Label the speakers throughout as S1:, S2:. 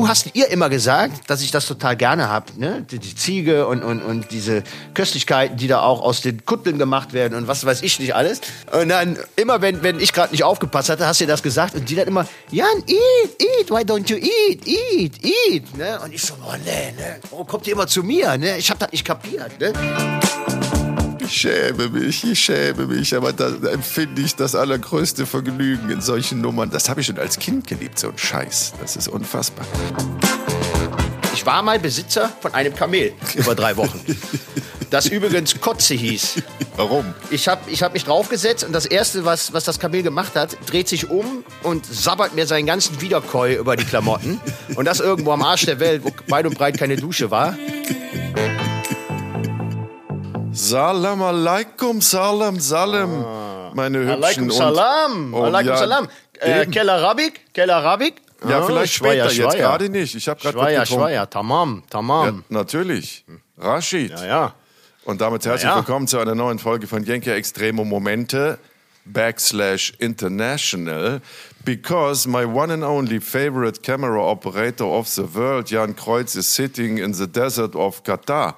S1: du hast ihr immer gesagt, dass ich das total gerne hab, ne? Die, die Ziege und, und, und diese Köstlichkeiten, die da auch aus den Kutteln gemacht werden und was weiß ich nicht alles. Und dann immer, wenn, wenn ich gerade nicht aufgepasst hatte, hast du ihr das gesagt und die dann immer, Jan, eat, eat, why don't you eat, eat, eat, ne? Und ich so, oh nee, ne? Warum kommt ihr immer zu mir, ne? Ich hab das nicht kapiert, ne?
S2: Ich schäme mich, ich schäme mich, aber da empfinde ich das allergrößte Vergnügen in solchen Nummern. Das habe ich schon als Kind geliebt, so ein Scheiß. Das ist unfassbar.
S1: Ich war mal Besitzer von einem Kamel über drei Wochen. Das übrigens Kotze hieß.
S2: Warum?
S1: Ich habe ich hab mich draufgesetzt und das Erste, was, was das Kamel gemacht hat, dreht sich um und sabbert mir seinen ganzen Wiederkäu über die Klamotten. Und das irgendwo am Arsch der Welt, wo weit und breit keine Dusche war.
S2: Salam alaikum, salam, salam. Meine hübschen
S1: Alaikum Salam.
S2: und
S1: Alaikum
S2: ja,
S1: Salam. Äh,
S2: eben.
S1: Keller Rabik? Keller Rabik?
S2: Ja,
S1: Ah,
S2: vielleicht
S1: Schweier,
S2: später, jetzt
S1: Schweier.
S2: gerade nicht. Ich habe gerade
S1: Schweier. Schweier. Tamam,
S2: Ja,
S1: tamam.
S2: natürlich. Rashid.
S1: Ja, ja.
S2: Und damit herzlich
S1: Ja, ja.
S2: willkommen zu einer neuen Folge von Jenke Extremo Momente backslash international because my one and only favorite camera operator of the world, Jan Kreuz, is sitting in the desert of Qatar.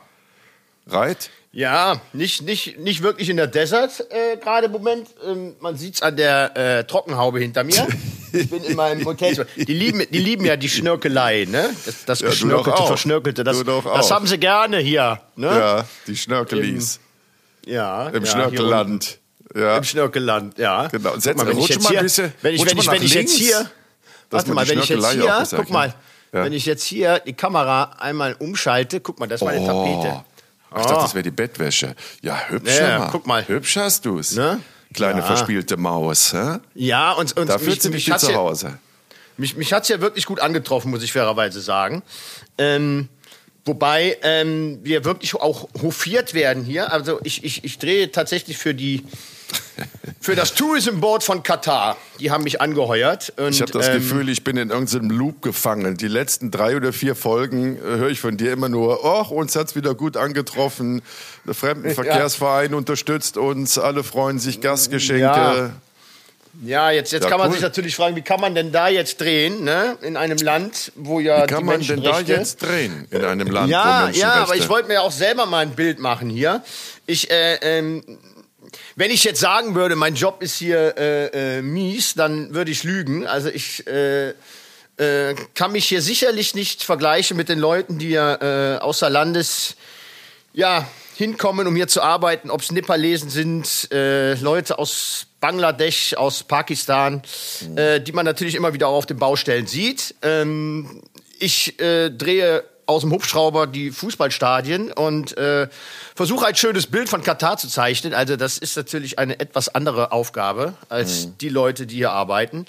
S2: Right?
S1: Ja, nicht, nicht, nicht wirklich in der Desert äh, gerade im Moment. Ähm, man sieht's an der äh, Trockenhaube hinter mir. Ich bin in meinem Hotel. Die lieben, die lieben ja die Schnörkelei, ne? Das, das
S2: Ja,
S1: Geschnörkelte. Verschnörkelte. Das, das haben sie gerne hier. Ne?
S2: Ja, die Schnörkelis
S1: ja
S2: im
S1: ja,
S2: Schnörkelland. Ja.
S1: Im Schnörkelland, ja.
S2: Genau. Setz-
S1: mal, wenn ich jetzt hier,
S2: bisschen-
S1: wenn ich, wenn ich, wenn ich jetzt hier, warte mal,
S2: die
S1: wenn ich jetzt hier, guck mal.
S2: Ja.
S1: wenn ich jetzt hier die Kamera einmal umschalte, guck mal, das ist meine Tapete.
S2: Oh, ich dachte, das wäre die Bettwäsche. Ja, hübsch,
S1: Ja,
S2: mal.
S1: guck mal.
S2: Hübsch hast du's.
S1: Ne?
S2: Kleine
S1: Ja.
S2: verspielte Maus. Hä?
S1: Ja, und, und
S2: Da fühlt sie mich
S1: hat's
S2: zu Hause.
S1: Mich, mich hat's ja wirklich gut angetroffen, muss ich fairerweise sagen. Ähm, wobei ähm, wir wirklich auch hofiert werden hier. Also ich, ich, ich drehe tatsächlich für die für das Tourism Board von Katar. Die haben mich angeheuert. Und,
S2: Ich habe das
S1: ähm,
S2: Gefühl, ich bin in irgendeinem Loop gefangen. Die letzten drei oder vier Folgen äh, höre ich von dir immer nur, ach, uns hat's wieder gut angetroffen. Der Fremdenverkehrsverein unterstützt uns, alle freuen sich, Gastgeschenke.
S1: Ja. Ja, jetzt, jetzt
S2: Ja,
S1: kann man
S2: cool.
S1: sich natürlich fragen, wie kann man denn da jetzt drehen, ne? In einem Land, wo ja
S2: Wie kann
S1: die
S2: man denn da jetzt drehen in einem Land, wo
S1: Ja,
S2: Menschenrechte...
S1: ja, aber ich wollte mir auch selber mal ein Bild machen hier. Ich, äh, ähm, wenn ich jetzt sagen würde, mein Job ist hier äh, äh, mies, dann würde ich lügen. Also ich äh, äh, kann mich hier sicherlich nicht vergleichen mit den Leuten, die ja äh, außer Landes ja, hinkommen, um hier zu arbeiten, ob es Nepalesen sind, äh, Leute aus Bangladesch, aus Pakistan, die man natürlich immer wieder auch auf den Baustellen sieht. Ähm, ich drehe aus dem Hubschrauber die Fußballstadien und äh, versuche ein schönes Bild von Katar zu zeichnen. Also das ist natürlich eine etwas andere Aufgabe als die Leute, die hier arbeiten.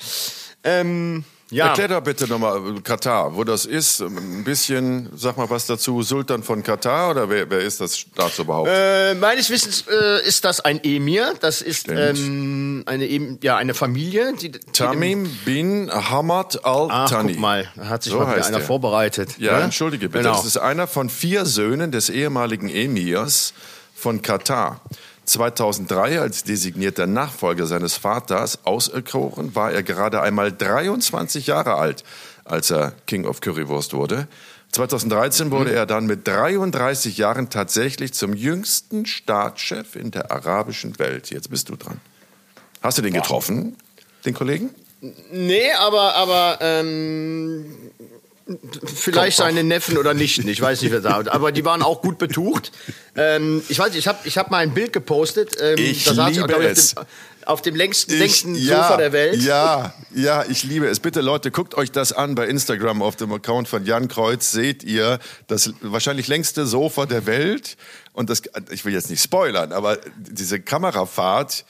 S1: Ähm, ja.
S2: Erklär doch bitte nochmal äh, Katar, wo das ist. Ein bisschen, sag mal was dazu. Sultan von Katar oder wer, wer ist das Staats überhaupt?
S1: Äh, meines Wissens äh, ist das ein Emir. Das ist ähm, eine, ja, eine Familie. Die, die
S2: Tamim bin Hamad
S1: Ach,
S2: al-Thani.
S1: guck mal, da hat sich
S2: So
S1: mal einer
S2: er.
S1: vorbereitet.
S2: Ja,
S1: ne?
S2: entschuldige bitte.
S1: Genau.
S2: Das ist einer von vier Söhnen des ehemaligen Emirs von Katar. 2003 als designierter Nachfolger seines Vaters auserkoren, war er gerade einmal 23 Jahre alt, als er King of Currywurst wurde. 2013 wurde er dann mit 33 Jahren tatsächlich zum jüngsten Staatschef in der arabischen Welt. Jetzt bist du dran. Hast du den getroffen, den Kollegen?
S1: Nee, aber, aber ähm, vielleicht seine Neffen oder Nichten, ich weiß nicht, wer da Aber die waren auch gut betucht. Ähm, ich weiß nicht, ich habe ich hab mal ein Bild gepostet. Ähm,
S2: Ich
S1: da saß
S2: liebe
S1: glaub
S2: es.
S1: Auf dem, auf dem längsten,
S2: Ich-
S1: längsten Sofa der Welt.
S2: Ja, ja, ich liebe es. Bitte Leute, guckt euch das an bei Instagram auf dem Account von Jan Kreuz. Seht ihr das wahrscheinlich längste Sofa der Welt. Und das, ich will jetzt nicht spoilern, aber diese Kamerafahrt,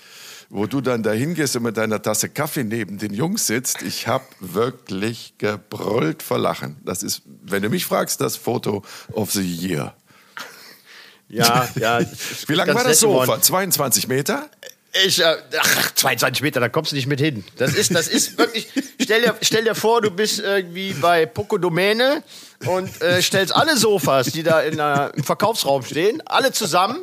S2: wo du dann da hingehst und mit deiner Tasse Kaffee neben den Jungs sitzt, ich habe wirklich gebrüllt vor Lachen. Das ist, wenn du mich fragst, das Foto of the Year.
S1: Ja, ja.
S2: Wie lang war das. Sofa? 22 Meter?
S1: Ich, äh, ach, 22 Meter, da kommst du nicht mit hin. Das ist, das ist wirklich. Stell dir, stell dir vor, du bist irgendwie bei Poco Domäne und äh, stellst alle Sofas, die da in der, im Verkaufsraum stehen, alle zusammen.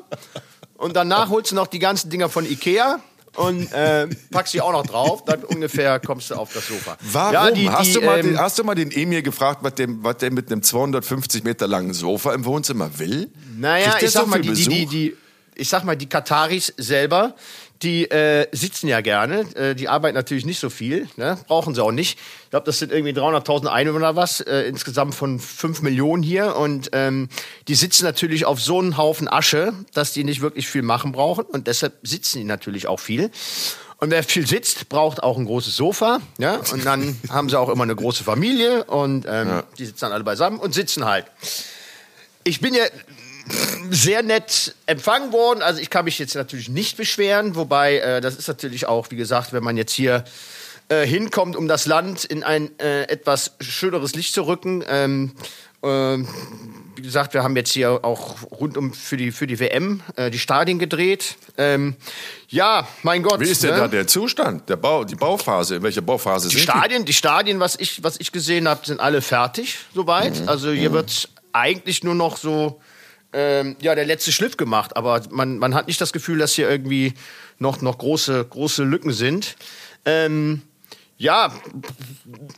S1: Und danach holst du noch die ganzen Dinger von Ikea und äh, packst die auch noch drauf, dann ungefähr kommst du auf das Sofa.
S2: Warum?
S1: Ja, die,
S2: hast,
S1: die,
S2: du mal
S1: ähm,
S2: den, hast du mal den Emir gefragt, was, dem, was der mit einem 250 Meter langen Sofa im Wohnzimmer will?
S1: Naja, ich sag
S2: so
S1: mal, die, die, die, ich sag mal, die Kataris selber, die äh, sitzen ja gerne. Äh, die arbeiten natürlich nicht so viel, ne? brauchen sie auch nicht. Ich glaube, das sind irgendwie 300.000 Einwohner was, äh, insgesamt von 5 Millionen hier. Und ähm, die sitzen natürlich auf so einen Haufen Asche, dass die nicht wirklich viel machen brauchen. Und deshalb sitzen die natürlich auch viel. Und wer viel sitzt, braucht auch ein großes Sofa. Ja? Und dann haben sie auch immer eine große Familie und ähm, die sitzen dann alle beisammen und sitzen halt. Ich bin ja sehr nett empfangen worden. Also ich kann mich jetzt natürlich nicht beschweren, wobei äh, das ist natürlich auch, wie gesagt, wenn man jetzt hier äh, hinkommt, um das Land in ein äh, etwas schöneres Licht zu rücken. Ähm, ähm, wie gesagt, wir haben jetzt hier auch rund um für die für die WM äh, die Stadien gedreht. Ähm, ja, mein Gott.
S2: Wie ist denn
S1: ne?
S2: da der Zustand, der Bau, die Bauphase? In welcher Bauphase
S1: Die
S2: sind
S1: Stadien, die Stadien, was ich, was ich gesehen habe, sind alle fertig soweit. Also hier wird eigentlich nur noch so ähm, ja der letzte Schliff gemacht, aber man, man hat nicht das Gefühl, dass hier irgendwie noch noch große große Lücken sind. Ähm, ja,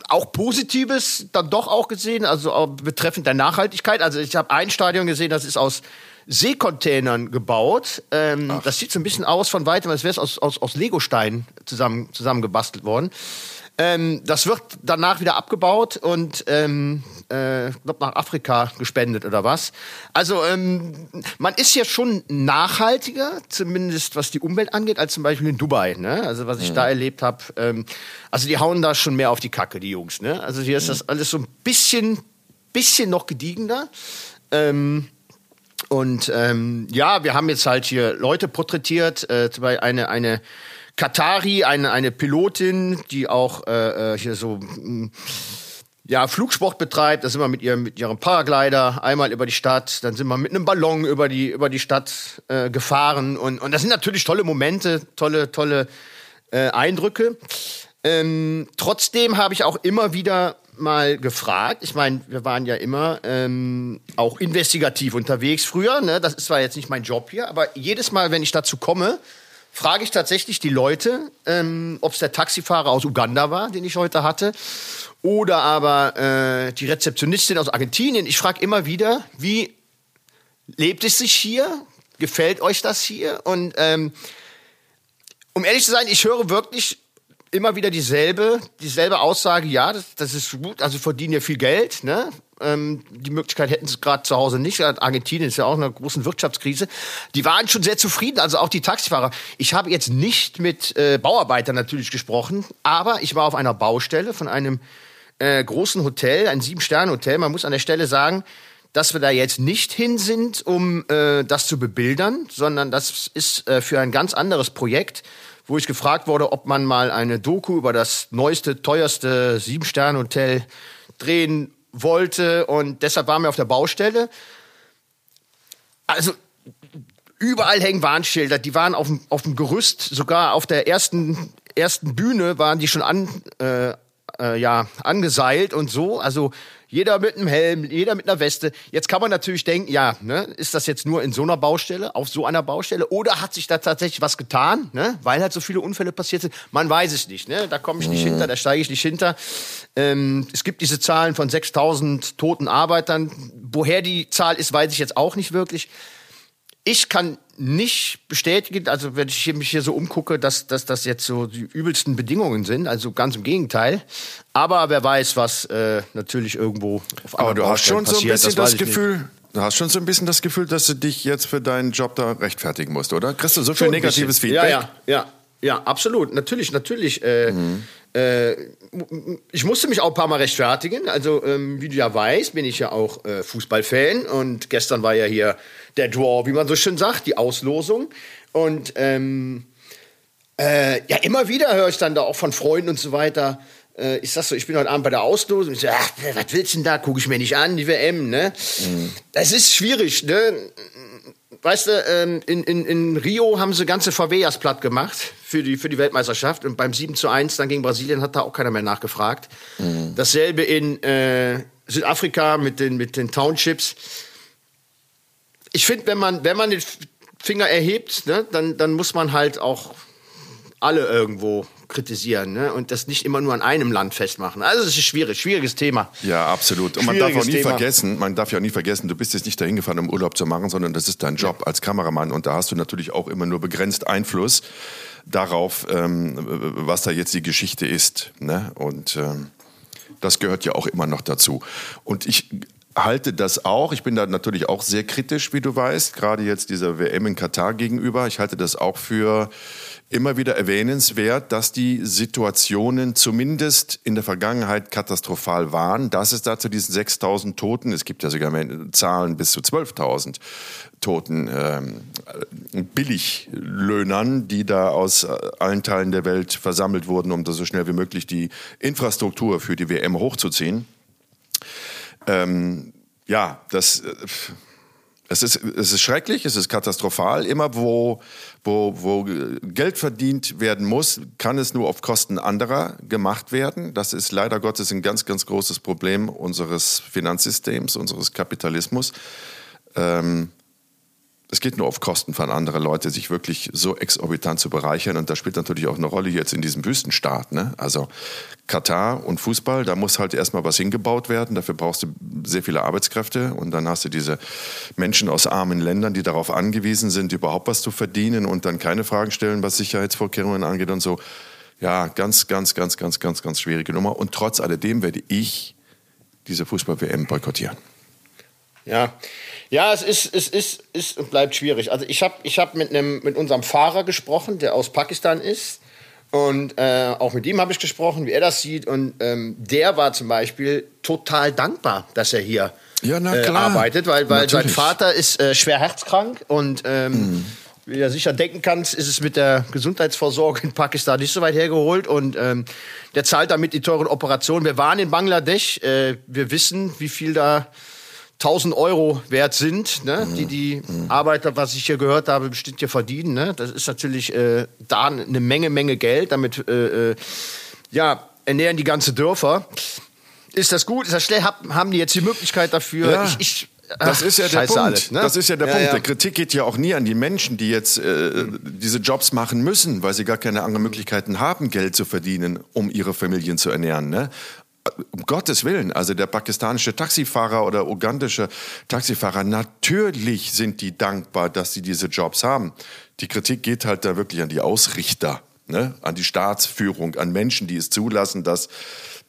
S1: auch Positives dann doch auch gesehen, also betreffend der Nachhaltigkeit. Also ich habe ein Stadion gesehen, das ist aus Seekontainern gebaut. Ähm, das sieht so ein bisschen aus von weitem, als wäre es aus, aus, aus Legosteinen zusammen, zusammengebastelt worden. Ähm, das wird danach wieder abgebaut und ähm, äh, glaub nach Afrika gespendet oder was. Also ähm, man ist ja schon nachhaltiger, zumindest was die Umwelt angeht, als zum Beispiel in Dubai. Ne? Also was ich da erlebt habe. Ähm, also die hauen da schon mehr auf die Kacke, die Jungs. Ne? Also hier ist das alles so ein bisschen, bisschen noch gediegener. Ähm, und ähm, ja, wir haben jetzt halt hier Leute porträtiert, äh, zum Beispiel eine, eine Katari, eine, eine Pilotin, die auch äh, äh, hier so mh, ja, Flugsport betreibt. Da sind wir mit ihrem, mit ihrem Paraglider einmal über die Stadt, dann sind wir mit einem Ballon über die, über die Stadt äh, gefahren. Und, und das sind natürlich tolle Momente, tolle, tolle äh, Eindrücke. Ähm, trotzdem habe ich auch immer wieder mal gefragt. Ich meine, wir waren ja immer ähm, auch investigativ unterwegs früher. Ne? Das ist zwar jetzt nicht mein Job hier, aber jedes Mal, wenn ich dazu komme, frage ich tatsächlich die Leute, ähm, ob es der Taxifahrer aus Uganda war, den ich heute hatte, oder aber äh, die Rezeptionistin aus Argentinien. Ich frage immer wieder, wie lebt es sich hier? Gefällt euch das hier? Und ähm, um ehrlich zu sein, ich höre wirklich immer wieder dieselbe, dieselbe Aussage, ja, das, das ist gut, also verdienen ja viel Geld, ne? Ähm, die Möglichkeit hätten sie gerade zu Hause nicht. Argentinien ist ja auch in einer großen Wirtschaftskrise. Die waren schon sehr zufrieden, also auch die Taxifahrer. Ich habe jetzt nicht mit äh, Bauarbeitern natürlich gesprochen, aber ich war auf einer Baustelle von einem äh, großen Hotel, ein Sieben-Sterne-Hotel. Man muss an der Stelle sagen, dass wir da jetzt nicht hin sind, um äh, das zu bebildern, sondern das ist äh, für ein ganz anderes Projekt, wo ich gefragt wurde, ob man mal eine Doku über das neueste, teuerste Sieben-Sterne-Hotel drehen wollte. Und deshalb waren wir auf der Baustelle. Also überall hängen Warnschilder. Die waren auf dem, auf dem Gerüst, sogar auf der ersten, ersten Bühne waren die schon an, äh, äh, ja, angeseilt und so. Also jeder mit einem Helm, jeder mit einer Weste. Jetzt kann man natürlich denken, ja, ne, ist das jetzt nur in so einer Baustelle, auf so einer Baustelle, oder hat sich da tatsächlich was getan, ne, weil halt so viele Unfälle passiert sind? Man weiß es nicht, ne, da komme ich nicht hinter, da steige ich nicht hinter. Ähm, es gibt diese Zahlen von 6000 toten Arbeitern. Woher die Zahl ist, weiß ich jetzt auch nicht wirklich. Ich kann nicht bestätigen, also wenn ich mich hier so umgucke, dass, dass das jetzt so die übelsten Bedingungen sind, also ganz im Gegenteil. Aber wer weiß, was äh, natürlich irgendwo auf
S2: Aber du hast schon
S1: Baustellen
S2: so ein
S1: passiert,
S2: bisschen
S1: weiß
S2: das
S1: ich nicht.
S2: Gefühl, du hast schon so ein bisschen das Gefühl, dass du dich jetzt für deinen Job da rechtfertigen musst, oder? Kriegst du so viel
S1: Schon
S2: negatives. Feedback?
S1: Ja, ja, ja, ja, absolut. Natürlich, natürlich. Äh, äh, ich musste mich auch ein paar Mal rechtfertigen. Also, ähm, wie du ja weißt, bin ich ja auch äh, Fußballfan. Und gestern war ja hier der Draw, wie man so schön sagt, die Auslosung. Und ähm, äh, ja, immer wieder höre ich dann da auch von Freunden und so weiter. Äh, ich sag so, ich bin heute Abend bei der Auslosung. Ich so, ach, was willst du denn da? Gucke ich mir nicht an, die WM, ne? Das ist schwierig, ne? Weißt du, ähm, in, in, in Rio haben sie ganze Favelas platt gemacht für die, für die Weltmeisterschaft. Und beim 7 zu 1 dann gegen Brasilien hat da auch keiner mehr nachgefragt. Dasselbe in äh, Südafrika mit den, mit den Townships. Ich finde, wenn man, wenn man den Finger erhebt, ne, dann, dann muss man halt auch alle irgendwo kritisieren ne? und das nicht immer nur an einem Land festmachen. Also es ist schwierig, schwieriges Thema.
S2: Ja, absolut. Und man darf auch nie
S1: Thema.
S2: vergessen, man darf ja auch nie vergessen, du bist jetzt nicht dahin gefahren, um Urlaub zu machen, sondern das ist dein Job als Kameramann und da hast du natürlich auch immer nur begrenzt Einfluss darauf, ähm, was da jetzt die Geschichte ist. Ne? Und ähm, das gehört ja auch immer noch dazu. Und ich halte das auch, ich bin da natürlich auch sehr kritisch, wie du weißt, gerade jetzt dieser WM in Katar gegenüber. Ich halte das auch für immer wieder erwähnenswert, dass die Situationen zumindest in der Vergangenheit katastrophal waren. Dass es da zu diesen 6000 Toten, es gibt ja sogar Zahlen bis zu 12.000 Toten, ähm, Billiglöhnern, die da aus äh, allen Teilen der Welt versammelt wurden, um da so schnell wie möglich die Infrastruktur für die WM hochzuziehen. Ähm, ja, das... Äh, es ist, es ist schrecklich, es ist katastrophal. Immer wo, wo, wo Geld verdient werden muss, kann es nur auf Kosten anderer gemacht werden. Das ist leider Gottes ein ganz, ganz großes Problem unseres Finanzsystems, unseres Kapitalismus. Ähm, es geht nur auf Kosten von anderen Leuten, sich wirklich so exorbitant zu bereichern. Und das spielt natürlich auch eine Rolle jetzt in diesem Wüstenstaat. Ne? Also Katar und Fußball, da muss halt erstmal was hingebaut werden. Dafür brauchst du sehr viele Arbeitskräfte. Und dann hast du diese Menschen aus armen Ländern, die darauf angewiesen sind, überhaupt was zu verdienen und dann keine Fragen stellen, was Sicherheitsvorkehrungen angeht und so. Ja, ganz, ganz, ganz, ganz, ganz, ganz schwierige Nummer. Und trotz alledem werde ich diese Fußball-WM boykottieren.
S1: Ja, ja, es ist, es ist, ist und bleibt schwierig. Also ich habe ich hab mit, einem, mit unserem Fahrer gesprochen, der aus Pakistan ist. Und äh, auch mit ihm habe ich gesprochen, wie er das sieht. Und ähm, der war zum Beispiel total dankbar, dass er hier
S2: Ja,
S1: äh, arbeitet, weil, weil sein. Vater ist äh, schwer herzkrank und ähm,
S2: Mhm.
S1: wie du sicher denken kannst, ist es mit der Gesundheitsvorsorge in Pakistan nicht so weit hergeholt und ähm, der zahlt damit die teuren Operationen. Wir waren in Bangladesch, äh, wir wissen, wie viel da 1000 Euro wert sind, ne? die die Arbeiter, was ich hier gehört habe, bestimmt hier verdienen. Ne? Das ist natürlich äh, da eine Menge, Menge Geld. Damit äh, äh, ja, ernähren die ganze Dörfer. Ist das gut? Ist das schlecht? Hab, haben die jetzt die Möglichkeit dafür?
S2: Ja.
S1: Ich, ich,
S2: Das ist ja der
S1: scheiße
S2: Punkt.
S1: alles, ne?
S2: Das ist ja der
S1: Ja,
S2: Punkt.
S1: ja.
S2: Der Kritik geht ja auch nie an die Menschen, die jetzt äh, diese Jobs machen müssen, weil sie gar keine anderen Möglichkeiten haben, Geld zu verdienen, um ihre Familien zu ernähren. Ne? Um Gottes Willen, also der pakistanische Taxifahrer oder ugandische Taxifahrer, natürlich sind die dankbar, dass sie diese Jobs haben. Die Kritik geht halt da wirklich an die Ausrichter, ne? an die Staatsführung, an Menschen, die es zulassen, dass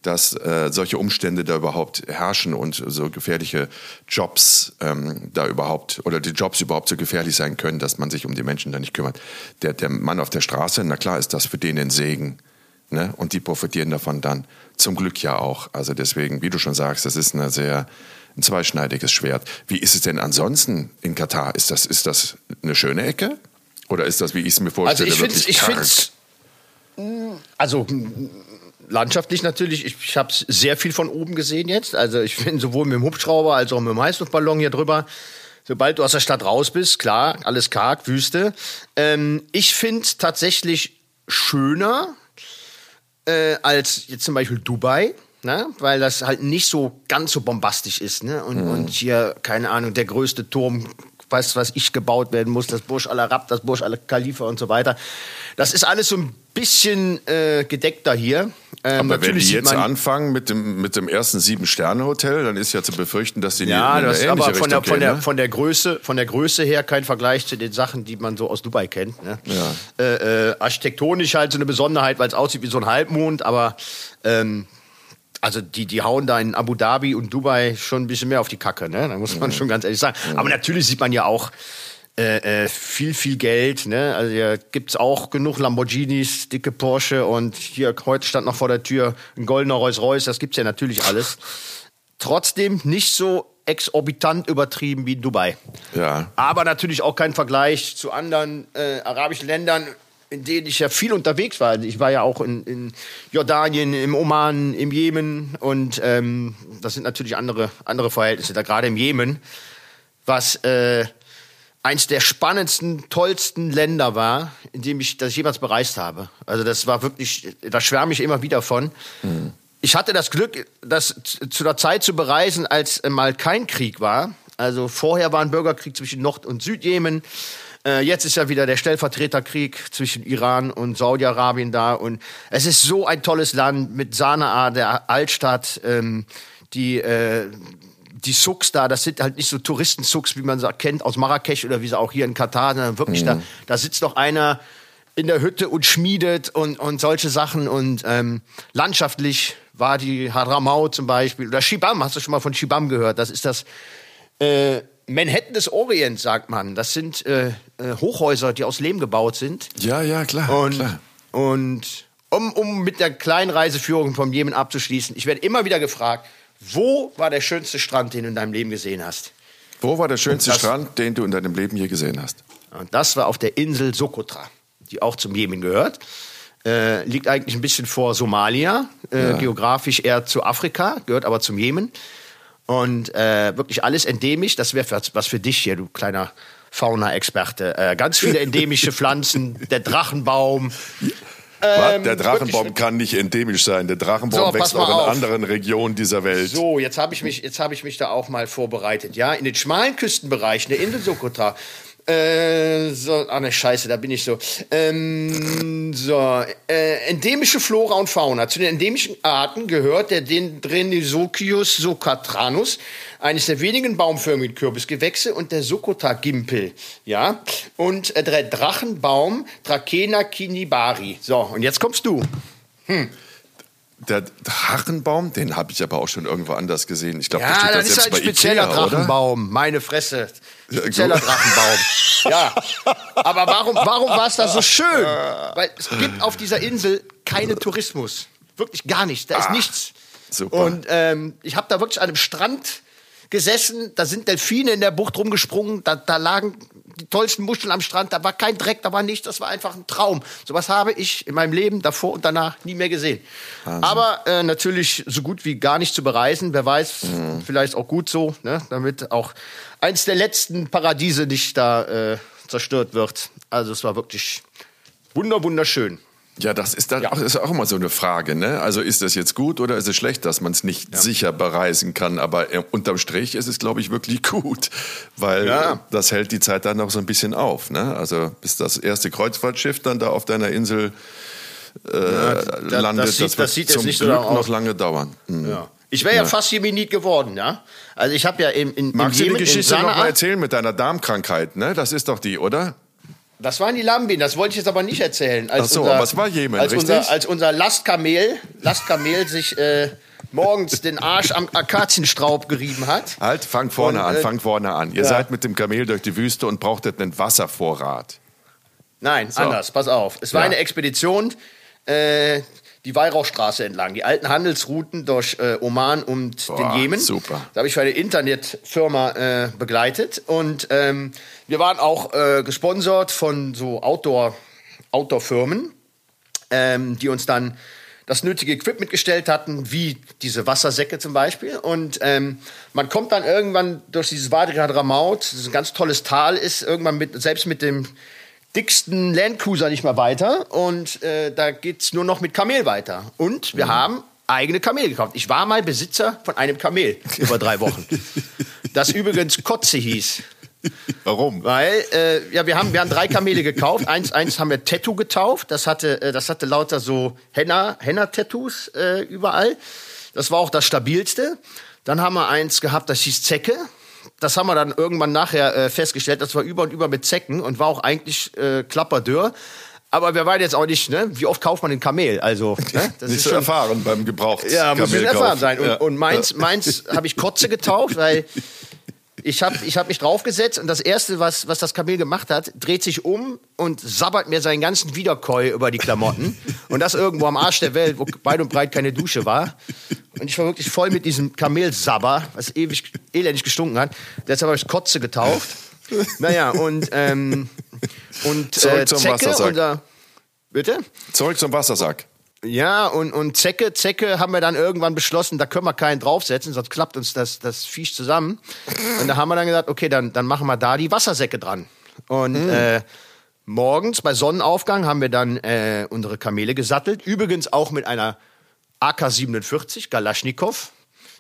S2: dass äh, solche Umstände da überhaupt herrschen und so gefährliche Jobs ähm, da überhaupt oder die Jobs überhaupt so gefährlich sein können, dass man sich um die Menschen da nicht kümmert. Der, der Mann auf der Straße, na klar ist das für den ein Segen. Ne? Und die profitieren davon dann. Zum Glück ja auch. Also deswegen, wie du schon sagst, das ist eine sehr, ein zweischneidiges Schwert. Wie ist es denn ansonsten in Katar? Ist das, ist das eine schöne Ecke? Oder ist das, wie ich es mir
S1: Also
S2: vorstelle,
S1: ich finde
S2: wirklich
S1: ich find's, also mh, landschaftlich natürlich, ich, ich habe sehr viel von oben gesehen jetzt. Also ich finde sowohl mit dem Hubschrauber als auch mit dem Heißluftballon hier drüber. Sobald du aus der Stadt raus bist, klar, alles karg, Wüste. Ähm, ich finde tatsächlich schöner äh, als jetzt zum Beispiel Dubai. Ne? Weil das halt nicht so ganz so bombastisch ist. Ne? Und, und hier, keine Ahnung, der größte Turm, weiß was ich gebaut werden muss, das Burj Al Arab, das Burj Al Khalifa und so weiter. Das ist alles so ein bisschen äh, gedeckter hier. Ähm,
S2: Aber wenn die jetzt anfangen mit dem, mit dem ersten Sieben-Sterne-Hotel, dann ist ja zu befürchten, dass die
S1: Ja,
S2: in
S1: das ist aber von der,
S2: Richtung
S1: von, der,
S2: gehen, ne?
S1: von, der Größe, von der Größe her kein Vergleich zu den Sachen, die man so aus Dubai kennt. Ne?
S2: Ja.
S1: Äh, äh, architektonisch halt so eine Besonderheit, weil es aussieht wie so ein Halbmond, aber ähm, also die, die hauen da in Abu Dhabi und Dubai schon ein bisschen mehr auf die Kacke, ne? Da muss man schon ganz ehrlich sagen. Aber natürlich sieht man ja auch äh, äh, viel, viel Geld. Ne? Also hier gibt's auch genug Lamborghinis, dicke Porsche und hier heute stand noch vor der Tür ein goldener Rolls-Royce, das gibt's ja natürlich alles. Trotzdem nicht so exorbitant übertrieben wie in Dubai.
S2: Ja.
S1: Aber natürlich auch kein Vergleich zu anderen äh, arabischen Ländern, in denen ich ja viel unterwegs war. Ich war ja auch in, in Jordanien, im Oman, im Jemen und ähm, das sind natürlich andere, andere Verhältnisse. Da gerade im Jemen, was äh, eins der spannendsten, tollsten Länder war, in dem ich das ich jemals bereist habe. Also das war wirklich, da schwärme ich immer wieder von. Ich hatte das Glück, das zu der Zeit zu bereisen, als mal kein Krieg war. Also vorher war ein Bürgerkrieg zwischen Nord- und Südjemen. Äh, jetzt ist ja wieder der Stellvertreterkrieg zwischen Iran und Saudi-Arabien da und es ist so ein tolles Land mit Sanaa, der Altstadt, ähm, die äh, die Sucks da, das sind halt nicht so Touristensucks, wie man sie kennt aus Marrakesch oder wie sie auch hier in Katar, sondern wirklich da, da sitzt noch einer in der Hütte und schmiedet und, und solche Sachen und ähm, landschaftlich war die Hadramaut zum Beispiel oder Shibam, hast du schon mal von Shibam gehört? Das ist das äh, Manhattan des Orients, sagt man. Das sind äh, äh, Hochhäuser, die aus Lehm gebaut sind.
S2: Ja, ja, klar.
S1: Und,
S2: klar.
S1: und um, um mit der kleinen Reiseführung vom Jemen abzuschließen, ich werde immer wieder gefragt, wo war der schönste Strand, den du in deinem Leben gesehen hast?
S2: Wo war der schönste
S1: das-
S2: Strand, den du in deinem Leben je gesehen hast?
S1: Und das war auf der Insel Sokotra, die auch zum Jemen gehört. Äh, liegt eigentlich ein bisschen vor Somalia, äh,
S2: Ja.
S1: geografisch eher zu Afrika, gehört aber zum Jemen. Und äh, wirklich alles endemisch. Das wäre was für dich hier, du kleiner Fauna-Experte. Äh, ganz viele endemische Pflanzen, der Drachenbaum.
S2: Was? der Drachenbaum
S1: Ähm, wirklich-
S2: kann nicht endemisch sein. Der Drachenbaum
S1: So,
S2: wächst auch in
S1: auf.
S2: anderen Regionen dieser Welt.
S1: So, jetzt habe ich mich, jetzt habe ich mich da auch mal vorbereitet. Ja, in den schmalen Küstenbereichen der Insel Sokotra. Äh, so, ah ne Scheiße, da bin ich so. Ähm, so, äh, endemische Flora und Fauna. Zu den endemischen Arten gehört der Dendrenisochius socatranus, eines der wenigen baumförmigen Kürbisgewächse und der Sokota-Gimpel. Ja, und äh, der Drachenbaum Trachena kinibari. So, und jetzt kommst du.
S2: Der Drachenbaum, den habe ich aber auch schon irgendwo anders gesehen. Ich glaube, der
S1: Ja,
S2: steht da
S1: das ist
S2: selbst
S1: halt ein spezieller
S2: Ikea, oder?
S1: Drachenbaum. Meine Fresse. Spezieller
S2: gut.
S1: Drachenbaum. Ja. Aber warum, warum war es da so schön? Weil es gibt auf dieser Insel keinen Tourismus. Wirklich gar nichts. Da ist nichts.
S2: super.
S1: Und ähm, ich habe da wirklich an einem Strand gesessen. Da sind Delfine in der Bucht rumgesprungen. Da, da lagen die tollsten Muscheln am Strand. Da war kein Dreck, da war nichts. Das war einfach ein Traum. Sowas habe ich in meinem Leben davor und danach nie mehr gesehen. Aber äh, natürlich so gut wie gar nicht zu bereisen. Wer weiß,
S2: Mhm.
S1: vielleicht auch gut so, ne? damit auch eins der letzten Paradiese nicht da äh, zerstört wird. Also es war wirklich wunder wunderschön.
S2: Ja, das ist dann auch, ist auch immer so eine Frage. Ne? Also ist das jetzt gut oder ist es schlecht, dass man es nicht sicher bereisen kann? Aber äh, unterm Strich ist es, glaube ich, wirklich gut, weil
S1: Ja.
S2: das hält die Zeit dann noch so ein bisschen auf. Ne? Also bis das erste Kreuzfahrtschiff dann da auf deiner Insel äh, landet,
S1: das sieht-
S2: wird
S1: das sieht jetzt
S2: zum
S1: nicht so
S2: Glück
S1: aus.
S2: noch lange dauern. Mhm.
S1: Ja. Ich wäre ja. fast Jemenit geworden, ja. Also ich habe ja im, in,
S2: Magst
S1: im
S2: du
S1: Jemen,
S2: die Geschichte
S1: in
S2: noch mal
S1: Sanaa,
S2: erzählen mit deiner Darmkrankheit? Ne? Das ist doch die, oder?
S1: Das waren die Lambin, das wollte ich jetzt aber nicht erzählen. Als
S2: Ach so, aber es war Jemen,
S1: als
S2: richtig?
S1: Unser, als unser Lastkamel, Lastkamel sich äh, morgens den Arsch am Akazienstraub gerieben hat.
S2: Halt, fang vorne
S1: Und,
S2: an,
S1: äh,
S2: fang vorne an. Ihr
S1: ja.
S2: seid mit dem Kamel durch die Wüste und brauchtet einen Wasservorrat.
S1: Nein, anders, pass auf. Es war
S2: Ja.
S1: eine Expedition, äh, die Weihrauchstraße entlang, die alten Handelsrouten durch äh, Oman und
S2: Boah,
S1: den Jemen.
S2: super.
S1: Da habe ich für eine Internetfirma äh, begleitet und ähm, wir waren auch äh, gesponsert von so Outdoor, Outdoor-Firmen, ähm, die uns dann das nötige Equipment gestellt hatten, wie diese Wassersäcke zum Beispiel. Und ähm, man kommt dann irgendwann durch dieses Wadi Hadramaut, das ein ganz tolles Tal ist, irgendwann mit, selbst mit dem dicksten Landcruiser nicht mehr weiter. Und äh, da geht's nur noch mit Kamel weiter. Und wir haben eigene Kamel gekauft. Ich war mal Besitzer von einem Kamel über drei Wochen. das übrigens Kotze hieß.
S2: Warum?
S1: Weil, äh, ja, wir haben, wir haben drei Kamele gekauft. Eins, eins haben wir Tattoo getauft. Das hatte, äh, das hatte lauter so Henna, Henna-Tattoos äh, überall. Das war auch das stabilste. Dann haben wir eins gehabt, das hieß Zecke. Das haben wir dann irgendwann nachher äh, festgestellt. Das war über und über mit Zecken und war auch eigentlich äh, klapperdürr. Aber wir waren jetzt auch nicht, ne? Wie oft kauft man ein Kamel? Also, ne? Das
S2: Nicht so erfahren beim Gebraucht.
S1: ja, muss schon erfahren sein. Und,
S2: Ja.
S1: und meins, meins habe ich Kotze getauft, weil ich habe ich hab mich draufgesetzt und das Erste, was, was das Kamel gemacht hat, dreht sich um und sabbert mir seinen ganzen Wiederkäu über die Klamotten. Und das irgendwo am Arsch der Welt, wo weit und breit keine Dusche war. Und ich war wirklich voll mit diesem Kamelsabber, was ewig elendig gestunken hat. Deshalb habe ich Kotze getauft. Naja, und, ähm, und
S2: Zurück
S1: äh,
S2: zum
S1: Zecke,
S2: Wassersack.
S1: unser... Bitte?
S2: Zurück zum Wassersack.
S1: Ja, und, und Zecke, Zecke haben wir dann irgendwann beschlossen, da können wir keinen draufsetzen, sonst klappt uns das, das Viech zusammen. Und da haben wir dann gesagt, okay, dann, dann machen wir da die Wassersäcke dran. Und äh, morgens bei Sonnenaufgang haben wir dann äh, unsere Kamele gesattelt. Übrigens auch mit einer AK-47 Galaschnikow.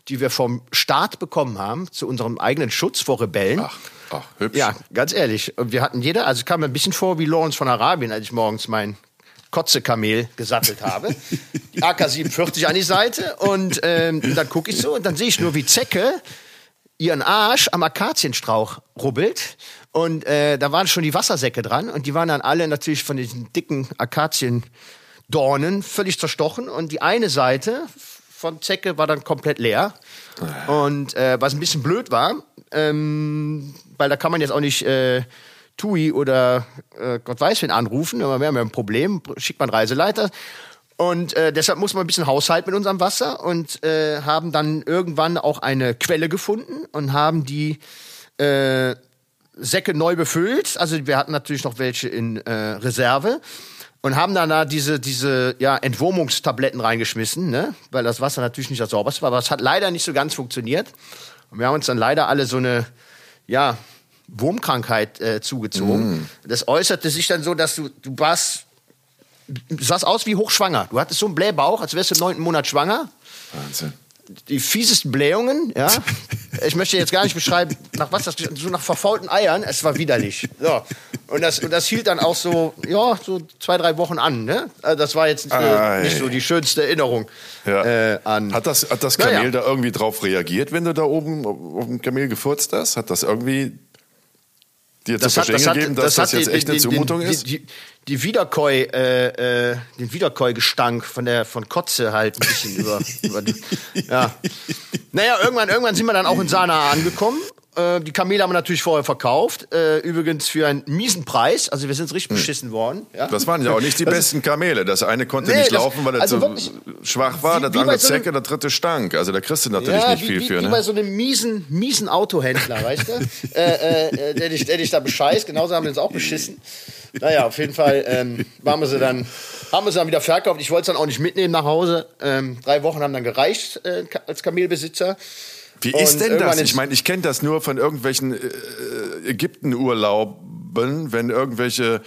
S1: die wir vom Staat bekommen haben, zu unserem eigenen Schutz vor Rebellen.
S2: Ach, ach, hübsch.
S1: Ja, ganz ehrlich. Und wir hatten jeder, also es kam mir ein bisschen vor wie Lawrence von Arabien, als ich morgens mein Kotze-Kamel gesattelt habe. Die AK-47 an die Seite und ähm, dann gucke ich so und dann sehe ich nur, wie Zecke ihren Arsch am Akazienstrauch rubbelt. Und äh, da waren schon die Wassersäcke dran und die waren dann alle natürlich von diesen dicken Akaziendornen völlig zerstochen. Und die eine Seite von Zecke war dann komplett leer. Und äh, was ein bisschen blöd war, ähm, weil da kann man jetzt auch nicht äh, TUI oder äh, Gott weiß wen anrufen, wir haben ja ein Problem, schickt man Reiseleiter. Und äh, deshalb muss man ein bisschen haushalten mit unserem Wasser und äh, haben dann irgendwann auch eine Quelle gefunden und haben die äh, Säcke neu befüllt. Also wir hatten natürlich noch welche in äh, Reserve und haben dann da diese, diese ja, Entwurmungstabletten reingeschmissen, ne? weil das Wasser natürlich nicht das sauberste war. Aber es hat leider nicht so ganz funktioniert. Und wir haben uns dann leider alle so eine, ja, Wurmkrankheit äh, zugezogen. Das äußerte sich dann so, dass du, du warst, du sahst aus wie hochschwanger. Du hattest so einen Blähbauch, als wärst du im neunten Monat schwanger.
S2: Wahnsinn.
S1: Die fiesesten Blähungen, ja. Ich möchte jetzt gar nicht beschreiben, nach was das, so nach verfaulten Eiern. Es war widerlich. So. Und das, und das hielt dann auch so, ja, so zwei, drei Wochen an, ne? Also das war jetzt nicht,
S2: Ei.
S1: nicht so die schönste Erinnerung
S2: Ja.
S1: äh, an.
S2: Hat das, hat das. Kamel da irgendwie drauf reagiert, wenn du da oben auf dem Kamel gefurzt hast? Hat das irgendwie dir zu verstehen gegeben, dass das,
S1: hat
S2: jetzt
S1: den-
S2: echt eine Zumutung
S1: den,
S2: ist?
S1: Die, die, die Wiederkäu, äh, äh, den Wiederkäugestank von der von Kotze halt ein bisschen über, über die, ja. Naja, irgendwann, irgendwann sind wir dann auch in Sanaa angekommen. Äh, die Kamele haben wir natürlich vorher verkauft. Äh, übrigens für einen miesen Preis. Also wir sind richtig beschissen worden. Ja?
S2: Hm. Das waren ja auch nicht die
S1: Das
S2: besten Kamele. Das eine konnte
S1: Nee,
S2: nicht
S1: das-
S2: laufen, weil er
S1: also
S2: zu
S1: wirklich-
S2: schwach war.
S1: wie-
S2: das andere
S1: so
S2: Zecke, der dritte stank. Also da kriegst du natürlich nicht
S1: wie,
S2: viel
S1: wie,
S2: für.
S1: wie
S2: Ne?
S1: bei so einem miesen, miesen Autohändler, weißt du? äh, äh, der, dich, der dich da bescheißt. Genauso haben wir uns auch beschissen. Naja, auf jeden Fall ähm, waren wir sie dann, haben wir sie dann wieder verkauft. Ich wollte es dann auch nicht mitnehmen nach Hause. Ähm, drei Wochen haben dann gereicht äh, als Kamelbesitzer.
S2: Wie ist denn das? Ich meine, ich kenne das nur von irgendwelchen äh, Ägyptenurlauben, wenn irgendwelche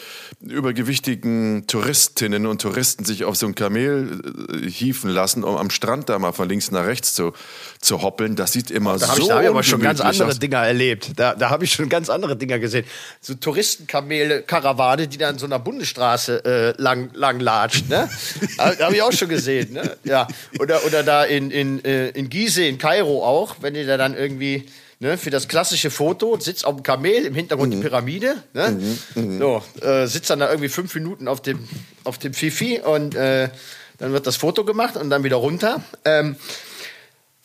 S2: übergewichtigen Touristinnen und Touristen sich auf so ein Kamel äh, hieven lassen, um am Strand da mal von links nach rechts zu, zu hoppeln. Das sieht immer
S1: Da habe
S2: so
S1: ich, da hab ich aber schon ganz andere
S2: aus.
S1: Dinger erlebt. Da, da habe ich schon ganz andere Dinger gesehen. So Touristenkamele, Karawane, die dann so einer Bundesstraße äh, lang, lang latscht. Ne? habe hab ich auch schon gesehen. Ne? Ja. Oder, oder da in, in, äh, in Gizeh, in Kairo auch, wenn die da dann irgendwie ne, für das klassische Foto sitzt auf dem Kamel, im Hintergrund die Pyramide. Ne? So, äh, sitzt dann da irgendwie fünf Minuten auf dem, auf dem Fifi und äh, dann wird das Foto gemacht und dann wieder runter. Ähm,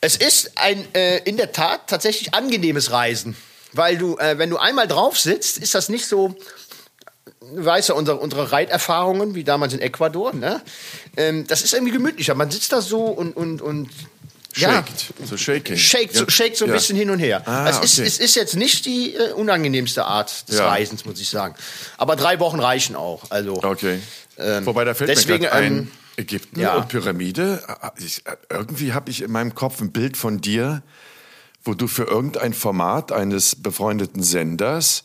S1: es ist ein äh, in der Tat tatsächlich angenehmes Reisen, weil du, äh, wenn du einmal drauf sitzt, ist das nicht so. Du weißt ja, unsere, unsere Reiterfahrungen, wie damals in Ecuador, ne? Ähm, das ist irgendwie gemütlicher. Man sitzt da so und, und, und ja,
S2: Shaked. So shaking.
S1: shake, so,
S2: Ja.
S1: shake so ein
S2: Ja.
S1: bisschen hin und her.
S2: Ah,
S1: es, ist,
S2: okay.
S1: es ist jetzt nicht die äh, unangenehmste Art des
S2: Ja.
S1: Reisens, muss ich sagen. Aber drei Wochen reichen auch. Also,
S2: Okay.
S1: Ähm,
S2: Wobei da fällt
S1: deswegen,
S2: mir gerade ein,
S1: ähm,
S2: Ägypten
S1: ja.
S2: und Pyramide. ah, Ich, äh, irgendwie habe ich in meinem Kopf ein Bild von dir, wo du für irgendein Format eines befreundeten Senders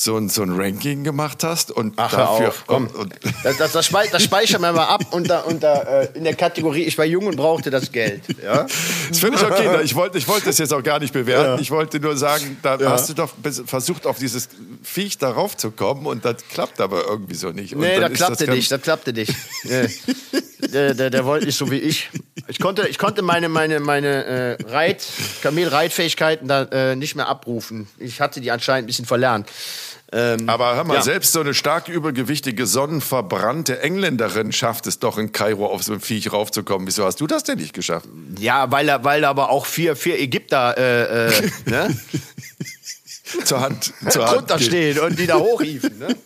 S2: so ein, so ein Ranking gemacht hast und
S1: Ach,
S2: dafür
S1: auf, komm.
S2: Und, und,
S1: Das, das, das, spei das speichern wir mal ab unter, unter, äh, in der Kategorie, ich war jung und brauchte das Geld. Ja?
S2: das finde ich okay. Ich wollte, ich wollte das jetzt auch gar nicht bewerten. Ich wollte nur sagen, da
S1: Ja.
S2: hast du doch versucht, auf dieses Viech darauf zu kommen und das klappt aber irgendwie so nicht. Und
S1: Nee, das klappte
S2: ganz-
S1: nicht, das klappte nicht. Der, der, der wollte nicht so wie ich. Ich konnte, ich konnte meine, meine, meine äh, Reit, Kamelreitfähigkeiten da äh, nicht mehr abrufen. Ich hatte die anscheinend ein bisschen verlernt. Ähm,
S2: Aber hör mal,
S1: Ja.
S2: selbst so eine stark übergewichtige, sonnenverbrannte Engländerin schafft es doch in Kairo auf so ein Viech raufzukommen. Wieso hast du das denn nicht geschafft?
S1: ja, weil da, weil aber auch vier, vier Ägypter äh, äh, ne?
S2: Zur Hand, zur Hand
S1: drunter stehen und die da hochhieven. Ne?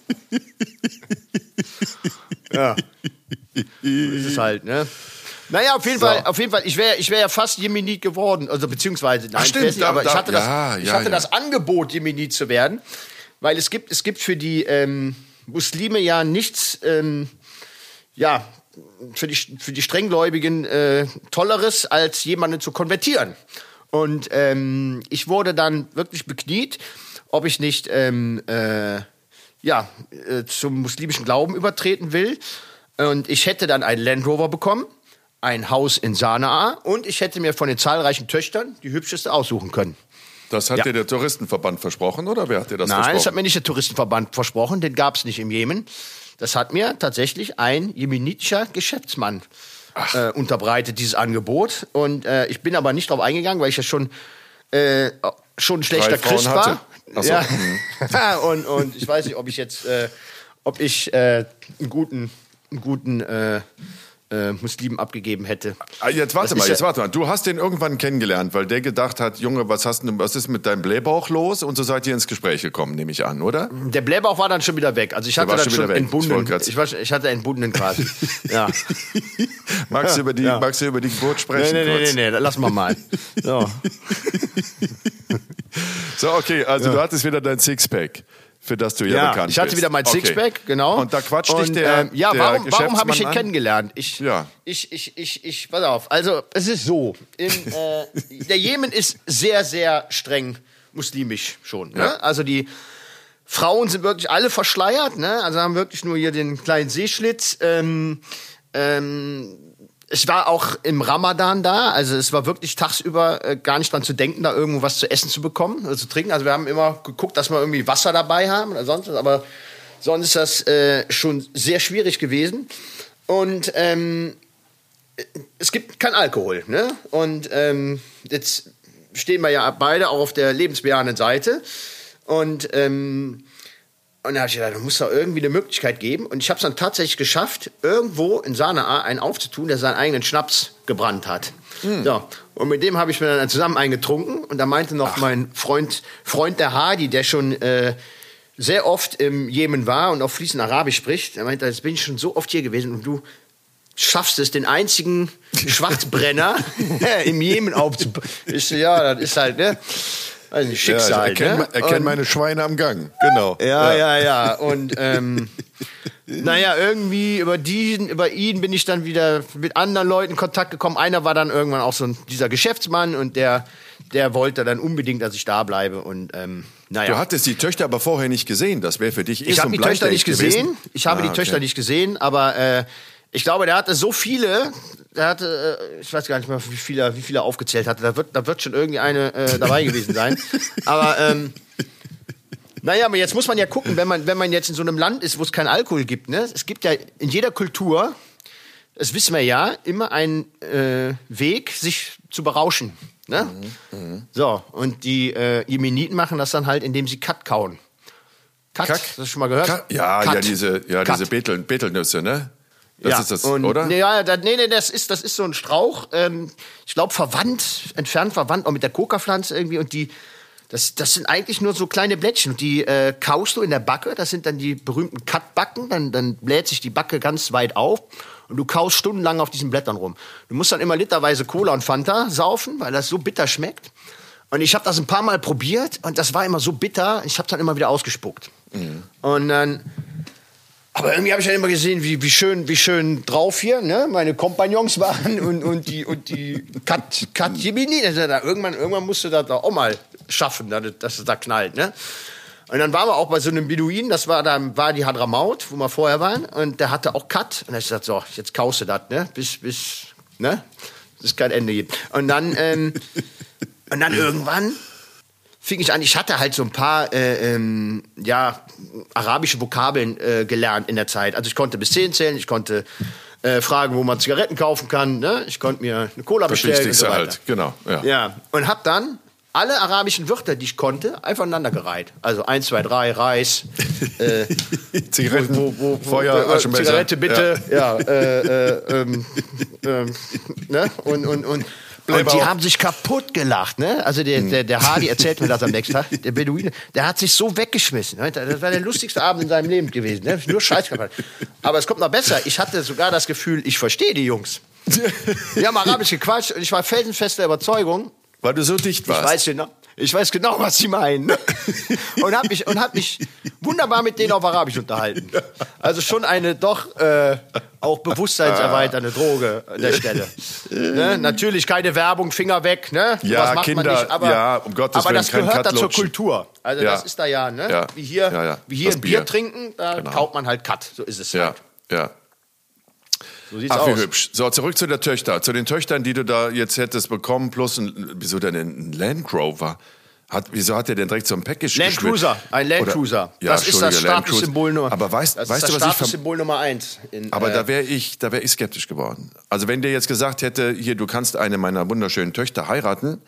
S1: ja. Das ist halt, ne? Naja, auf jeden
S2: So.
S1: Fall, auf jeden Fall, ich wäre ich wär ja fast Jemenit geworden, also beziehungsweise, nein,
S2: stimmt,
S1: ich nicht,
S2: da-
S1: aber ich
S2: da-
S1: hatte, das,
S2: ja,
S1: ich
S2: ja,
S1: hatte
S2: ja.
S1: das Angebot, Jemenit zu werden, weil es gibt, es gibt für die ähm, Muslime ja nichts, ähm, ja, für die, für die Strenggläubigen äh, Tolleres, als jemanden zu konvertieren. Und ähm, ich wurde dann wirklich bekniet, ob ich nicht ähm, äh, ja, äh, zum muslimischen Glauben übertreten will. Und ich hätte dann einen Land Rover bekommen, ein Haus in Sanaa und ich hätte mir von den zahlreichen Töchtern die hübscheste aussuchen können.
S2: Das hat
S1: Ja.
S2: dir der Touristenverband versprochen oder wer hat dir das
S1: Nein, das hat
S2: versprochen?
S1: mir nicht der Touristenverband versprochen, den gab es nicht im Jemen. Das hat mir tatsächlich ein jemenitischer Geschäftsmann äh, unterbreitet, dieses Angebot. Und äh, ich bin aber nicht drauf eingegangen, weil ich ja schon, äh, schon ein schlechter Christ war.
S2: So,
S1: Ja. und, und ich weiß nicht, ob ich jetzt, äh, ob ich äh, einen guten, einen guten äh, äh, Muslim abgegeben hätte.
S2: Ah, Jetzt warte
S1: Das
S2: mal, jetzt
S1: ja-
S2: warte mal. Du hast den irgendwann kennengelernt, weil der gedacht hat, Junge, was hast du, was ist mit deinem Blähbauch los? Und so seid ihr ins Gespräch gekommen, nehme ich an, oder?
S1: Der Blähbauch war dann schon wieder weg. Also ich hatte dann
S2: schon
S1: schon.
S2: Ich
S1: entbunden.
S2: grad-
S1: Ich, war, ich hatte entbunden quasi. ja.
S2: Magst du über die,
S1: Ja.
S2: magst du über die Geburt
S1: Nee,
S2: sprechen?
S1: nee, nee,
S2: kurz?
S1: nee, nee, lass mal mal. So.
S2: So, okay, also du hattest wieder dein Sixpack, für das du ja,
S1: Ja,
S2: bekannt
S1: ich hatte
S2: bist.
S1: wieder mein
S2: Okay.
S1: Sixpack, genau.
S2: Und da quatscht dich
S1: Und,
S2: der,
S1: ähm, ja,
S2: der
S1: warum, warum habe ich ihn
S2: an?
S1: kennengelernt? Ich,
S2: Ja.
S1: ich, ich, ich, ich, pass auf. Also, es ist so. In, äh, der Jemen ist sehr, sehr streng muslimisch schon. Ne?
S2: Ja.
S1: Also die Frauen sind wirklich alle verschleiert, ne? Also haben wirklich nur hier den kleinen Seeschlitz. Ähm, ähm, ich war auch im Ramadan da, also es war wirklich tagsüber äh, gar nicht dran zu denken, da irgendwo was zu essen zu bekommen oder zu trinken. Also wir haben immer geguckt, dass wir irgendwie Wasser dabei haben oder sonst was, aber sonst ist das äh, schon sehr schwierig gewesen. Und ähm, es gibt kein Alkohol, ne? Und ähm, jetzt stehen wir ja beide auch auf der lebensbejahenden Seite. Und, ähm, und da habe ich gedacht, da muss doch irgendwie eine Möglichkeit geben. Und ich habe es dann tatsächlich geschafft, irgendwo in Sanaa einen aufzutun, der seinen eigenen Schnaps gebrannt hat. So. Und mit dem habe ich mir dann zusammen eingetrunken. Und da meinte noch mein Freund, Freund der Hadi, der schon äh, sehr oft im Jemen war und auch fließend Arabisch spricht, der meinte, jetzt bin ich schon so oft hier gewesen und du schaffst es, den einzigen Schwarzbrenner im Jemen aufzubauen. Ich so, ja, das ist halt, ne? Also
S2: Ja, ich
S1: Schicksal,
S2: erkenne
S1: ne?
S2: erkenn
S1: Und-
S2: meine Schweine am Gang. Genau.
S1: ja, ja, ja. Und ähm, naja, irgendwie über diesen, über ihn bin ich dann wieder mit anderen Leuten in Kontakt gekommen. Einer war dann irgendwann auch so ein, dieser Geschäftsmann und der, der wollte dann unbedingt, dass ich da bleibe. Und ähm, naja.
S2: Du hattest die Töchter aber vorher nicht gesehen. Das wäre für dich eh
S1: Ich
S2: so
S1: habe die Töchter nicht gesehen.
S2: gewesen.
S1: Ich habe
S2: Ah,
S1: die
S2: okay.
S1: Töchter nicht gesehen, aber äh, ich glaube, der hatte so viele. Der hatte, äh, ich weiß gar nicht mehr, wie viele, wie viele er aufgezählt hatte. Da wird, da wird schon irgendwie eine äh, dabei gewesen sein. Aber ähm, naja, aber jetzt muss man ja gucken, wenn man, wenn man jetzt in so einem Land ist, wo es keinen Alkohol gibt. Ne? Es gibt ja in jeder Kultur, das wissen wir ja, immer einen äh, Weg, sich zu berauschen. Ne? So, und die äh, Jemeniten machen das dann halt, indem sie Kat kauen. Kat,
S2: Kack?
S1: hast du schon mal gehört?
S2: Ka- Ja,
S1: Kat.
S2: ja, diese, ja,
S1: Kat.
S2: diese Betel, Betelnüsse, ne? Das
S1: ja.
S2: ist das,
S1: und,
S2: oder?
S1: Nee, ja, da, nee, nee, das ist, das ist so ein Strauch, ähm, ich glaube verwandt, entfernt verwandt, auch mit der Coca-Pflanze irgendwie. Und die, das, das sind eigentlich nur so kleine Blättchen. Und die äh, kaust du in der Backe, das sind dann die berühmten Cut-Backen, dann, dann bläht sich die Backe ganz weit auf. Und du kaust stundenlang auf diesen Blättern rum. Du musst dann immer literweise Cola und Fanta saufen, weil das so bitter schmeckt. Und ich habe das ein paar Mal probiert und das war immer so bitter, ich habe dann immer wieder ausgespuckt. Und dann aber irgendwie habe ich dann immer gesehen, wie, wie, schön, wie schön drauf hier ne? meine Kompagnons waren und, und die, und die Kat, Kat Jimini. Da, irgendwann, irgendwann musst du das da auch mal schaffen, dass, es da knallt. Ne? Und dann waren wir auch bei so einem Beduin, das war da war die Hadramaut, wo wir vorher waren, und der hatte auch Kat. Und da ich gesagt, so, jetzt kaust du das, ne? Bis, bis, ne? Das ist kein Ende gibt. Und dann, ähm, und dann irgendwann fing ich an, ich hatte halt so ein paar äh, ähm, ja, arabische Vokabeln äh, gelernt in der Zeit. Also ich konnte bis zehn zählen, ich konnte äh, fragen, wo man Zigaretten kaufen kann, ne? ich konnte mir eine Cola
S2: das
S1: bestellen und
S2: Wichtigste
S1: so weiter.
S2: halt, genau. Ja.
S1: Ja, und hab dann alle arabischen Wörter, die ich konnte, einfach aneinandergereiht. Also eins, zwei, drei, Reis, äh,
S2: Zigaretten,
S1: wo, wo, wo,
S2: Feuer,
S1: äh. Zigarette bitte, ja, äh, äh, ähm, ähm, ne? Und, und, und, und die haben sich kaputt gelacht, ne? Also der, der, der Hardy erzählt mir das am nächsten Tag. Der Beduine, der hat sich so weggeschmissen. ne? Das war der lustigste Abend in seinem Leben gewesen. Ne? Nur Scheiß gemacht. Aber es kommt noch besser. Ich hatte sogar das Gefühl, ich verstehe die Jungs. Wir haben Arabisch gequatscht und ich war felsenfester Überzeugung,
S2: Weil du so dicht warst.
S1: ich weiß genau, ich weiß genau, was sie meinen. Und habe mich, und hab mich wunderbar mit denen auf Arabisch unterhalten. Also schon eine doch äh, auch bewusstseinserweiternde Droge an der Stelle. Ne? Natürlich keine Werbung, Finger weg. Ne?
S2: Ja, Kinder,
S1: man nicht, aber,
S2: ja, um Gottes
S1: aber
S2: Willen,
S1: das
S2: kein
S1: gehört da zur. Kultur. Also
S2: Ja.
S1: das ist da ja, ne?
S2: Ja.
S1: wie hier. Wie hier
S2: Das
S1: ein Bier,
S2: Bier.
S1: trinken, da
S2: Genau.
S1: kaut man halt Cut. So ist es
S2: Ja,
S1: halt.
S2: ja.
S1: So sieht's
S2: Ach, wie
S1: aus.
S2: hübsch. So, zurück zu der Töchter. Zu den Töchtern, die du da jetzt hättest bekommen, plus ein, wieso denn ein Land Rover? Hat, wieso hat der denn direkt so ein Package
S1: Land? Cruiser, ein Land Cruiser.
S2: Ja,
S1: das ist das Statussymbol. Nummer.
S2: Aber weißt,
S1: das
S2: weißt
S1: ist
S2: du,
S1: das
S2: was ich verm-
S1: Statussymbol Nummer eins. In,
S2: Aber
S1: äh,
S2: da wäre ich, da wäre ich skeptisch geworden. Also wenn der jetzt gesagt hätte, hier, du kannst eine meiner wunderschönen Töchter heiraten,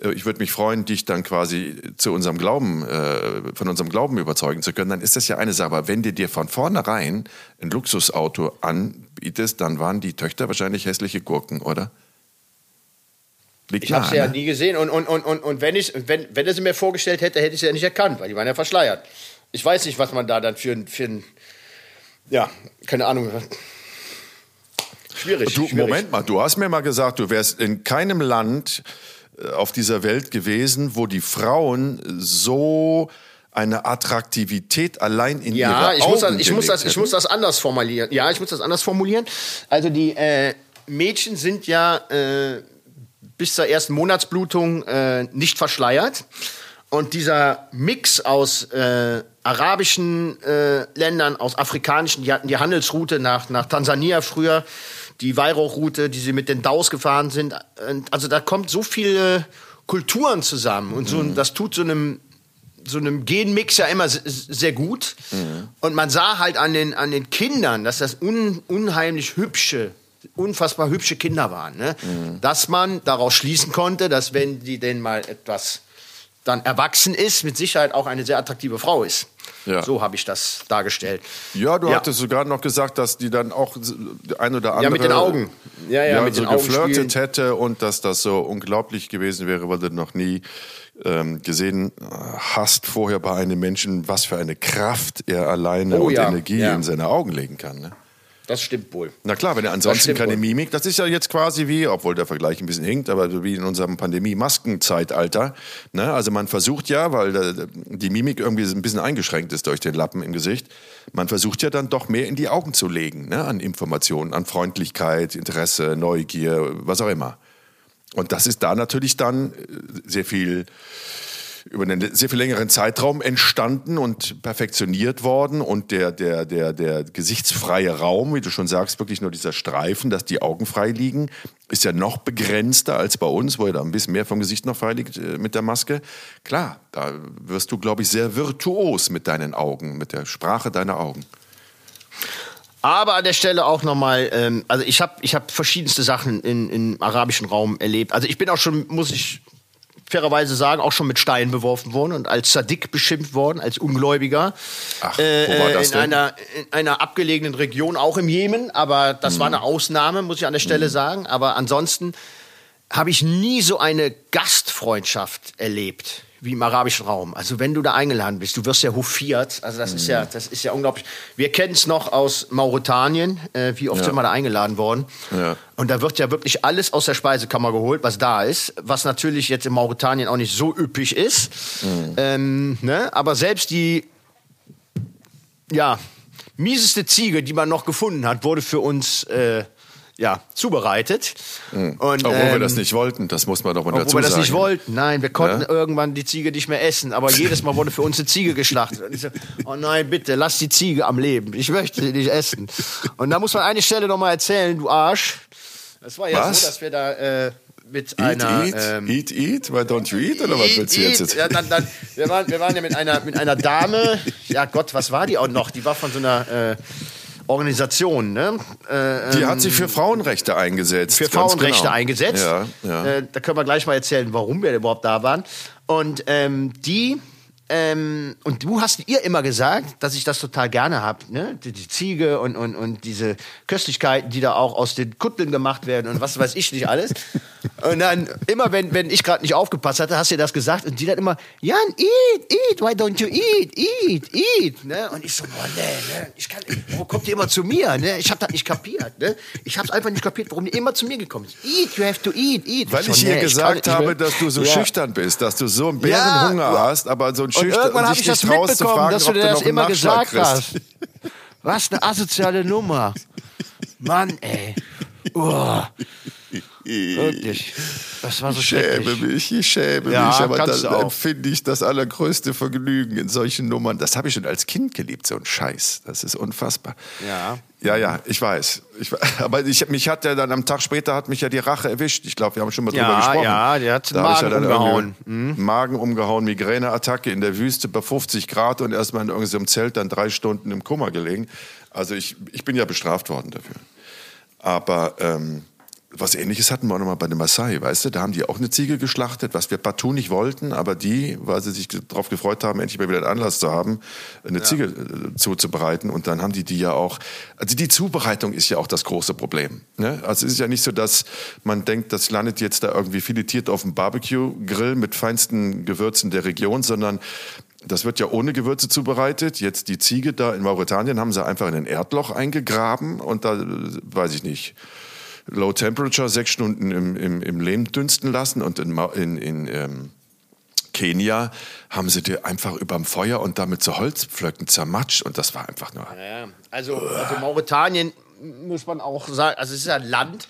S2: ich würde mich freuen, dich dann quasi zu unserem Glauben, äh, von unserem Glauben überzeugen zu können, dann ist das ja eine Sache. Aber wenn du dir von vornherein ein Luxusauto anbietest, dann waren die Töchter wahrscheinlich hässliche Gurken, oder? Liegt
S1: Ich habe sie ja
S2: ne?
S1: nie gesehen und, und, und, und, und wenn, ich, wenn, wenn er sie mir vorgestellt hätte, hätte ich sie ja nicht erkannt, weil die waren ja verschleiert. Ich weiß nicht, was man da dann für ein, für ein ja, keine Ahnung. Schwierig.
S2: Du,
S1: schwierig.
S2: Moment mal, du hast mir mal gesagt, du wärst in keinem Land äh, auf dieser Welt gewesen, wo die Frauen so eine Attraktivität allein in
S1: Ja,
S2: ihre
S1: ich muss, das,
S2: Augen
S1: ich, muss das, ich muss das anders formulieren. Ja, ich muss das anders formulieren. Also die äh, Mädchen sind ja äh, bis zur ersten Monatsblutung äh, nicht verschleiert. Und dieser Mix aus äh, arabischen äh, Ländern, aus afrikanischen, die hatten die Handelsroute nach, nach Tansania früher, die Weihrauchroute, die sie mit den Daus gefahren sind. Also da kommt so viele Kulturen zusammen und so, das tut so einem so einem Genmix ja immer se- sehr gut. Und man sah halt an den, an den Kindern, dass das un, unheimlich hübsche, unfassbar hübsche Kinder waren. Ne? Dass man daraus schließen konnte, dass wenn die denn mal etwas dann erwachsen ist, mit Sicherheit auch eine sehr attraktive Frau ist.
S2: Ja.
S1: So habe ich das dargestellt.
S2: Ja, du
S1: Ja.
S2: hattest sogar noch gesagt, dass die dann auch ein oder andere
S1: Ja, mit den Augen. Ja, ja, mit
S2: so
S1: den Augen
S2: geflirtet
S1: spielen.
S2: hätte und dass das so unglaublich gewesen wäre, weil du noch nie ähm, gesehen äh, hast vorher bei einem Menschen, was für eine Kraft er alleine
S1: Oh
S2: und
S1: ja,
S2: Energie
S1: ja.
S2: in seine Augen legen kann. Ne?
S1: Das stimmt wohl.
S2: Na klar, wenn er ansonsten keine
S1: wohl.
S2: Mimik, das ist ja jetzt quasi wie, obwohl der Vergleich ein bisschen hinkt, aber wie in unserem Pandemie-Maskenzeitalter. Ne? Also man versucht ja, weil die Mimik irgendwie ein bisschen eingeschränkt ist durch den Lappen im Gesicht, man versucht ja dann doch mehr in die Augen zu legen, ne? an Informationen, an Freundlichkeit, Interesse, Neugier, was auch immer. Und das ist da natürlich dann äh, sehr viel über einen sehr viel längeren Zeitraum entstanden und perfektioniert worden und der, der, der, der gesichtsfreie Raum, wie du schon sagst, wirklich nur dieser Streifen, dass die Augen frei liegen, ist ja noch begrenzter als bei uns, wo ja da ein bisschen mehr vom Gesicht noch frei liegt äh, mit der Maske. Klar, da wirst du, glaube ich, sehr virtuos mit deinen Augen, mit der Sprache deiner Augen.
S1: Aber an der Stelle auch nochmal, ähm, also ich habe ich hab verschiedenste Sachen in, im arabischen Raum erlebt. Also ich bin auch schon, muss ich fairerweise sagen, auch schon mit Steinen beworfen worden und als Sadik beschimpft worden, als Ungläubiger.
S2: Ach, wo war das
S1: in
S2: denn?
S1: Einer, in einer abgelegenen Region, auch im Jemen, aber das
S2: Mhm.
S1: war eine Ausnahme, muss ich an der Stelle sagen. Aber ansonsten habe ich nie so eine Gastfreundschaft erlebt wie im arabischen Raum. Also wenn du da eingeladen bist, du wirst ja hofiert. Also das ist
S2: Mhm.
S1: ja, das ist ja unglaublich. Wir kennen es noch aus Mauretanien. Äh, wie oft
S2: Ja.
S1: sind wir da eingeladen worden?
S2: Ja.
S1: Und da wird ja wirklich alles aus der Speisekammer geholt, was da ist. Was natürlich jetzt in Mauretanien auch nicht so üppig ist.
S2: Mhm.
S1: Ähm, ne? Aber selbst die, ja, mieseste Ziege, die man noch gefunden hat, wurde für uns äh, ja, zubereitet. Und,
S2: Obwohl wir
S1: ähm,
S2: das nicht wollten, das muss man doch mal dazu
S1: obwohl wir das nicht wollten. Nein, wir konnten
S2: Ja?
S1: irgendwann die Ziege nicht mehr essen. Aber jedes Mal wurde für uns eine Ziege geschlachtet. Und ich so, oh nein, bitte, lass die Ziege am Leben. Ich möchte sie nicht essen. Und da muss man eine Stelle noch mal erzählen, du Arsch. Das war ja
S2: Was?
S1: so, dass wir da äh, mit
S2: Eat,
S1: einer...
S2: eat,
S1: ähm,
S2: eat, eat, why don't you eat, oder was
S1: Eat,
S2: willst du
S1: eat.
S2: jetzt?
S1: Ja, dann, dann, wir, waren, wir waren ja mit einer, mit einer Dame, ja Gott, was war die auch noch? Die war von so einer äh, Organisation, ne? Äh,
S2: Die hat sich für Frauenrechte eingesetzt.
S1: für Frauenrechte
S2: genau.
S1: eingesetzt.
S2: Ja, ja.
S1: Äh, da können wir gleich mal erzählen, warum wir überhaupt da waren. Und ähm, die ähm, und du hast ihr immer gesagt, dass ich das total gerne habe, ne? Die, die Ziege und, und, und diese Köstlichkeiten, die da auch aus den Kutteln gemacht werden und was weiß ich nicht alles. Und dann immer, wenn, wenn ich gerade nicht aufgepasst hatte, hast du ihr das gesagt und die dann immer, Jan, eat, eat, why don't you eat, eat, eat, ne? Und ich so, boah, nee, ne? Ich kann, warum kommt ihr immer zu mir, ne? Ich habe das nicht kapiert, ne? Ich habe einfach nicht kapiert, warum die immer zu mir gekommen ist. Eat, you have to eat, eat.
S2: Weil
S1: so,
S2: ich ihr
S1: nee,
S2: gesagt
S1: nicht
S2: habe, dass du so
S1: Ja.
S2: schüchtern bist, dass du so einen Bärenhunger
S1: Ja,
S2: hast, aber so ein
S1: Und
S2: schüchtern
S1: irgendwann
S2: und
S1: habe
S2: dich
S1: ich das mitbekommen, dass du dir das immer gesagt hast. Was eine asoziale Nummer. Mann, ey. Oh. Wirklich. das war so
S2: ich schäme mich, ich schäme
S1: Ja,
S2: mich, aber
S1: auch.
S2: empfinde ich das allergrößte Vergnügen in solchen Nummern. Das habe ich schon als Kind geliebt, so ein Scheiß. Das ist unfassbar.
S1: Ja.
S2: Ja, ja, ich weiß. Ich, aber ich, mich hat ja dann am Tag später hat mich ja die Rache erwischt. Ich glaube, wir haben schon mal drüber
S1: Ja,
S2: gesprochen.
S1: ja, der hat
S2: Da
S1: Magen
S2: dann
S1: umgehauen.
S2: irgendwie Magen umgehauen, Migräneattacke in der Wüste bei 50 Grad und erstmal in irgendeinem Zelt dann drei Stunden im Koma gelegen. Also ich, ich bin ja bestraft worden dafür. Aber ähm, was ähnliches hatten wir auch noch mal bei den Maasai, weißt du? Da haben die auch eine Ziege geschlachtet, was wir partout nicht wollten, aber die, weil sie sich darauf gefreut haben, endlich mal wieder einen Anlass zu haben, eine Ziege äh, zuzubereiten. Und dann haben die die ja auch, also die Zubereitung ist ja auch das große Problem. Ne? Also es ist ja nicht so, dass man denkt, das landet jetzt da irgendwie filetiert auf dem Barbecue-Grill mit feinsten Gewürzen der Region, sondern das wird ja ohne Gewürze zubereitet. Jetzt die Ziege da in Mauretanien haben sie einfach in ein Erdloch eingegraben und da, äh, weiß ich nicht, Low Temperature, sechs Stunden im, im, im Lehm dünsten lassen und in, in, in ähm, Kenia haben sie die einfach überm Feuer und damit zu Holzpflöcken zermatscht und das war einfach nur.
S1: Ja, also, also Mauretanien muss man auch sagen, also es ist ein Land,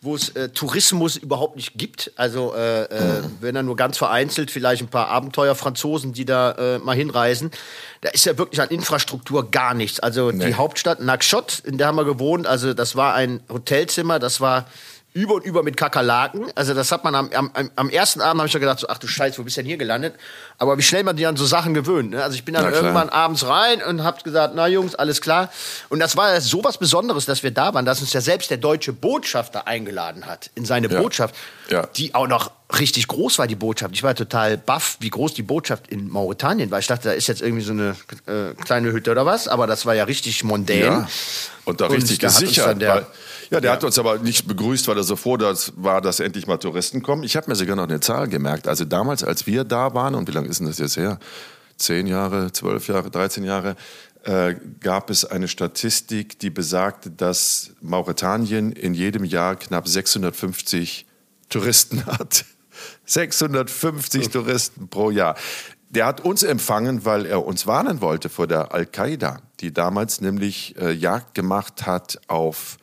S1: wo es äh, Tourismus überhaupt nicht gibt. Also äh, äh, wenn er nur ganz vereinzelt, vielleicht ein paar Abenteuerfranzosen, die da äh, mal hinreisen. Da ist ja wirklich an Infrastruktur gar nichts. Also
S2: Nee.
S1: die Hauptstadt Nouakchott, in der haben wir gewohnt, also das war ein Hotelzimmer, das war über und über mit Kakerlaken. Also das hat man am, am, am- ersten Abend habe ich schon gedacht, so, ach du Scheiße, wo bist du denn hier gelandet? Aber wie schnell man die an so Sachen gewöhnt. Ne? Also ich bin dann irgendwann abends rein und hab gesagt, na Jungs, alles klar. Und das war so was Besonderes, dass wir da waren, dass uns ja selbst der deutsche Botschafter eingeladen hat in seine
S2: Ja.
S1: Botschaft,
S2: Ja.
S1: die auch noch richtig groß war, die Botschaft. Ich war total baff, wie groß die Botschaft in Mauretanien war. Ich dachte, da ist jetzt irgendwie so eine äh, kleine Hütte oder was, aber das war ja richtig mondän.
S2: Ja. Und da
S1: Und
S2: richtig
S1: da hat uns
S2: gesichert.
S1: dann der-
S2: ja, der hat uns aber nicht begrüßt, weil er so froh das war, dass endlich mal Touristen kommen. Ich habe mir sogar noch eine Zahl gemerkt. Also damals, als wir da waren, und wie lange ist denn das jetzt her? Zehn Jahre, zwölf Jahre, 13 Jahre, äh, gab es eine Statistik, die besagte, dass Mauretanien in jedem Jahr knapp 650 Touristen hat. 650 Touristen pro Jahr. Der hat uns empfangen, weil er uns warnen wollte vor der Al-Qaida, die damals nämlich äh, Jagd gemacht hat auf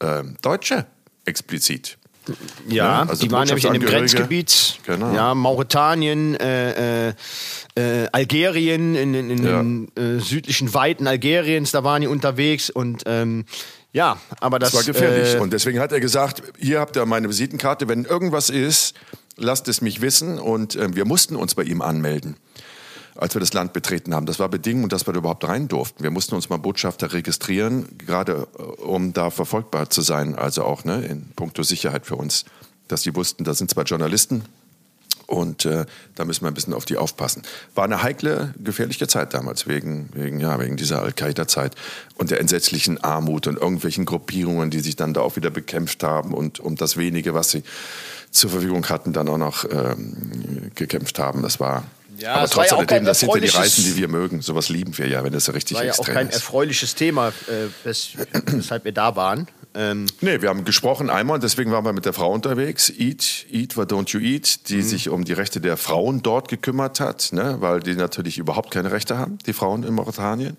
S2: ähm, Deutsche explizit.
S1: Ja,
S2: Ja, also
S1: die waren nämlich in dem. Grenzgebiet.
S2: Genau.
S1: Ja, Mauretanien, äh, äh, äh, Algerien, in, in, in
S2: Ja.
S1: den äh, südlichen Weiten Algeriens, da waren die unterwegs und ähm, ja, aber das,
S2: Das war gefährlich.
S1: Äh,
S2: und deswegen hat er gesagt, hier habt ihr meine Visitenkarte, wenn irgendwas ist, lasst es mich wissen. Und ähm, wir mussten uns bei ihm anmelden, als wir das Land betreten haben. Das war Bedingung, dass wir da überhaupt rein durften. Wir mussten uns mal Botschafter registrieren, gerade äh, um da verfolgbar zu sein, also auch ne, in puncto Sicherheit für uns. Dass die wussten, da sind zwei Journalisten, und äh, da müssen wir ein bisschen auf die aufpassen. War eine heikle, gefährliche Zeit damals, wegen, wegen, ja, wegen dieser Al-Qaida-Zeit und der entsetzlichen Armut und irgendwelchen Gruppierungen, die sich dann da auch wieder bekämpft haben und um das wenige, was sie zur Verfügung hatten, dann auch noch ähm, gekämpft haben. Das war.
S1: Ja,
S2: aber trotz
S1: ja auch
S2: alledem,
S1: kein
S2: das sind ja die Reisen, die wir mögen. Sowas lieben wir ja, wenn das so richtig
S1: war ja auch
S2: extrem
S1: kein
S2: ist.
S1: erfreuliches Thema, äh, wes weshalb wir da waren. Ähm,
S2: Nee, wir haben gesprochen einmal und deswegen waren wir mit der Frau unterwegs. Eat, Eat, what don't you eat, die sich um die Rechte der Frauen dort gekümmert hat, ne, weil die natürlich überhaupt keine Rechte haben, die Frauen in Mauretanien.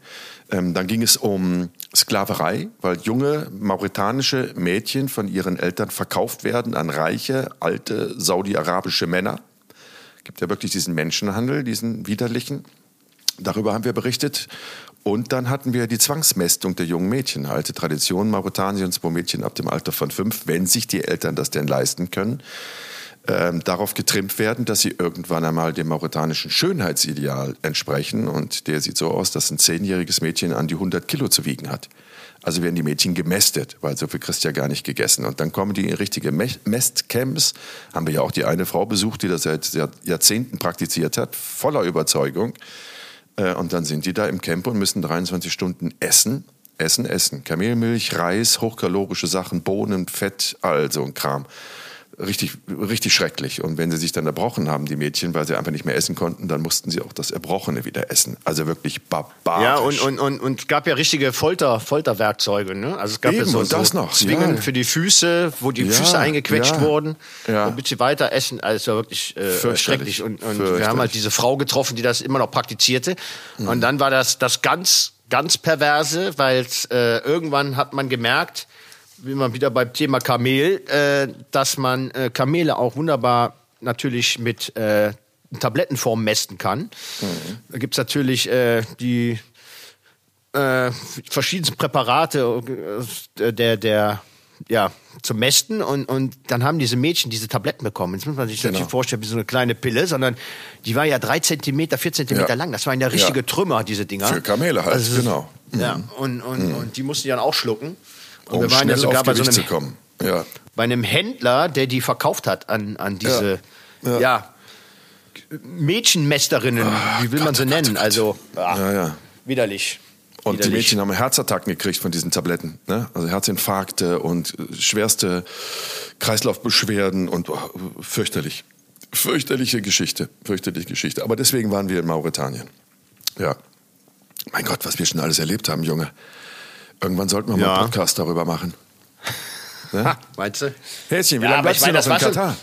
S2: Ähm, dann ging es um Sklaverei, weil junge mauretanische Mädchen von ihren Eltern verkauft werden an reiche, alte saudi-arabische Männer. Gibt ja wirklich diesen Menschenhandel, diesen widerlichen. Darüber haben wir berichtet. Und dann hatten wir die Zwangsmästung der jungen Mädchen, alte Tradition Mauretaniens, wo Mädchen ab dem Alter von fünf, wenn sich die Eltern das denn leisten können, ähm, darauf getrimmt werden, dass sie irgendwann einmal dem mauretanischen Schönheitsideal entsprechen. Und der sieht so aus, dass ein zehnjähriges Mädchen an die 100 Kilo zu wiegen hat. Also werden die Mädchen gemästet, weil so viel kriegst du ja gar nicht gegessen. Und dann kommen die in richtige Me- Mästcamps. Haben wir ja auch die eine Frau besucht, die das seit Jahr- Jahrzehnten praktiziert hat, voller Überzeugung. Äh, Und dann sind die da im Camp und müssen 23 Stunden essen, essen, essen. Kamelmilch, Reis, hochkalorische Sachen, Bohnen, Fett, all so ein Kram. Richtig, richtig schrecklich. Und wenn sie sich dann erbrochen haben, die Mädchen, weil sie einfach nicht mehr essen konnten, dann mussten sie auch das Erbrochene wieder essen. Also wirklich barbarisch.
S1: ja, und, und, und, und es gab ja richtige Folter, Folterwerkzeuge. Ne? Also es gab ja
S2: Eben,
S1: so,
S2: und das
S1: so
S2: noch,
S1: Zwingen
S2: ja.
S1: für die Füße, wo die
S2: Ja,
S1: Füße eingequetscht
S2: ja.
S1: wurden,
S2: Ja.
S1: damit sie weiter essen. Also es war wirklich äh, schrecklich. Und, und wir haben halt diese Frau getroffen, die das immer noch praktizierte. Und dann war das das ganz, ganz perverse, weil äh, irgendwann hat man gemerkt, bin mal wieder beim Thema Kamel, äh, dass man äh, Kamele auch wunderbar natürlich mit äh, Tablettenform mästen kann. Mhm. Da gibt's natürlich äh, die äh, verschiedensten Präparate äh, der, der ja, zum Mästen und, und dann haben diese Mädchen diese Tabletten bekommen. Jetzt muss man sich genau. natürlich vorstellen, wie so eine kleine Pille, sondern die war ja drei Zentimeter, vier Zentimeter ja. lang. Das waren ja richtige ja. Trümmer, diese Dinger.
S2: Für Kamele halt, also, genau.
S1: Ja, mhm. und, und, mhm. und die mussten die dann auch schlucken. Und
S2: um wir waren ja sogar bei so einem. Ja.
S1: bei einem Händler, der die verkauft hat an, an diese, ja, ja. Mädchenmästerinnen, oh, wie will Gott, man sie nennen? Gott. Also, ach, ja, ja. widerlich.
S2: Und widerlich. die Mädchen haben Herzattacken gekriegt von diesen Tabletten. Ne? Also Herzinfarkte und äh, schwerste Kreislaufbeschwerden und oh, fürchterlich. Fürchterliche Geschichte. Fürchterliche Geschichte. Aber deswegen waren wir in Mauretanien. Ja. Mein Gott, was wir schon alles erlebt haben, Junge. Irgendwann sollten wir ja. mal einen Podcast darüber machen.
S1: Ne? Ha, meinst du?
S2: Häschen, wie ja, lange bleibst du noch in Katar?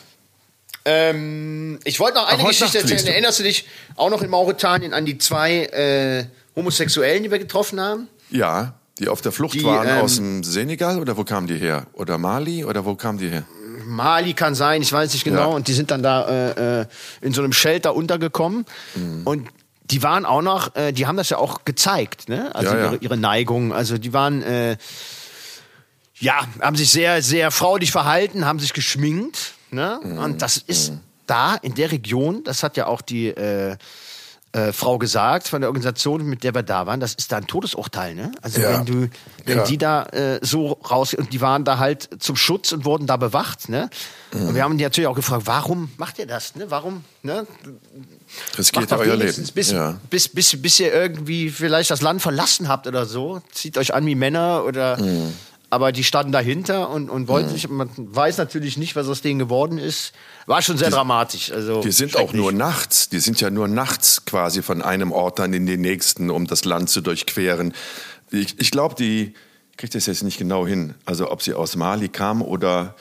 S1: Ähm, ich wollte noch eine Ach, Geschichte erzählen. Du. Erinnerst du dich auch noch in Mauretanien an die zwei äh, Homosexuellen, die wir getroffen haben?
S2: Ja, die auf der Flucht die, waren ähm, aus dem Senegal oder wo kamen die her? Oder Mali oder wo kamen die her?
S1: Mali kann sein, ich weiß nicht genau. Ja. Und die sind dann da äh, äh in so einem Shelter untergekommen. Mhm. Und die waren auch noch, äh, die haben das ja auch gezeigt, ne? Also ja, ja. Ihre, ihre Neigung. Also die waren, äh, ja, haben sich sehr, sehr fraulich verhalten, haben sich geschminkt, ne? Mhm. Und das ist mhm. da in der Region, das hat ja auch die äh, äh, Frau gesagt von der Organisation, mit der wir da waren, das ist da ein Todesurteil, ne? Also ja. wenn du, wenn die da äh, so raus und die waren da halt zum Schutz und wurden da bewacht, ne? Mhm. Und wir haben die natürlich auch gefragt, warum macht ihr das, ne? Warum, ne?
S2: Geht euer Leben.
S1: Bis, ja. bis, bis, bis ihr irgendwie vielleicht das Land verlassen habt oder so. Zieht euch an wie Männer oder. Mhm. Aber die standen dahinter und, und wollten mhm. sich. Man weiß natürlich nicht, was aus denen geworden ist. War schon sehr die, dramatisch. Also
S2: die sind auch nur nachts. Die sind ja nur nachts quasi von einem Ort dann in den nächsten, um das Land zu durchqueren. Ich, ich glaube, die kriegt das jetzt nicht genau hin. Also ob sie aus Mali kam oder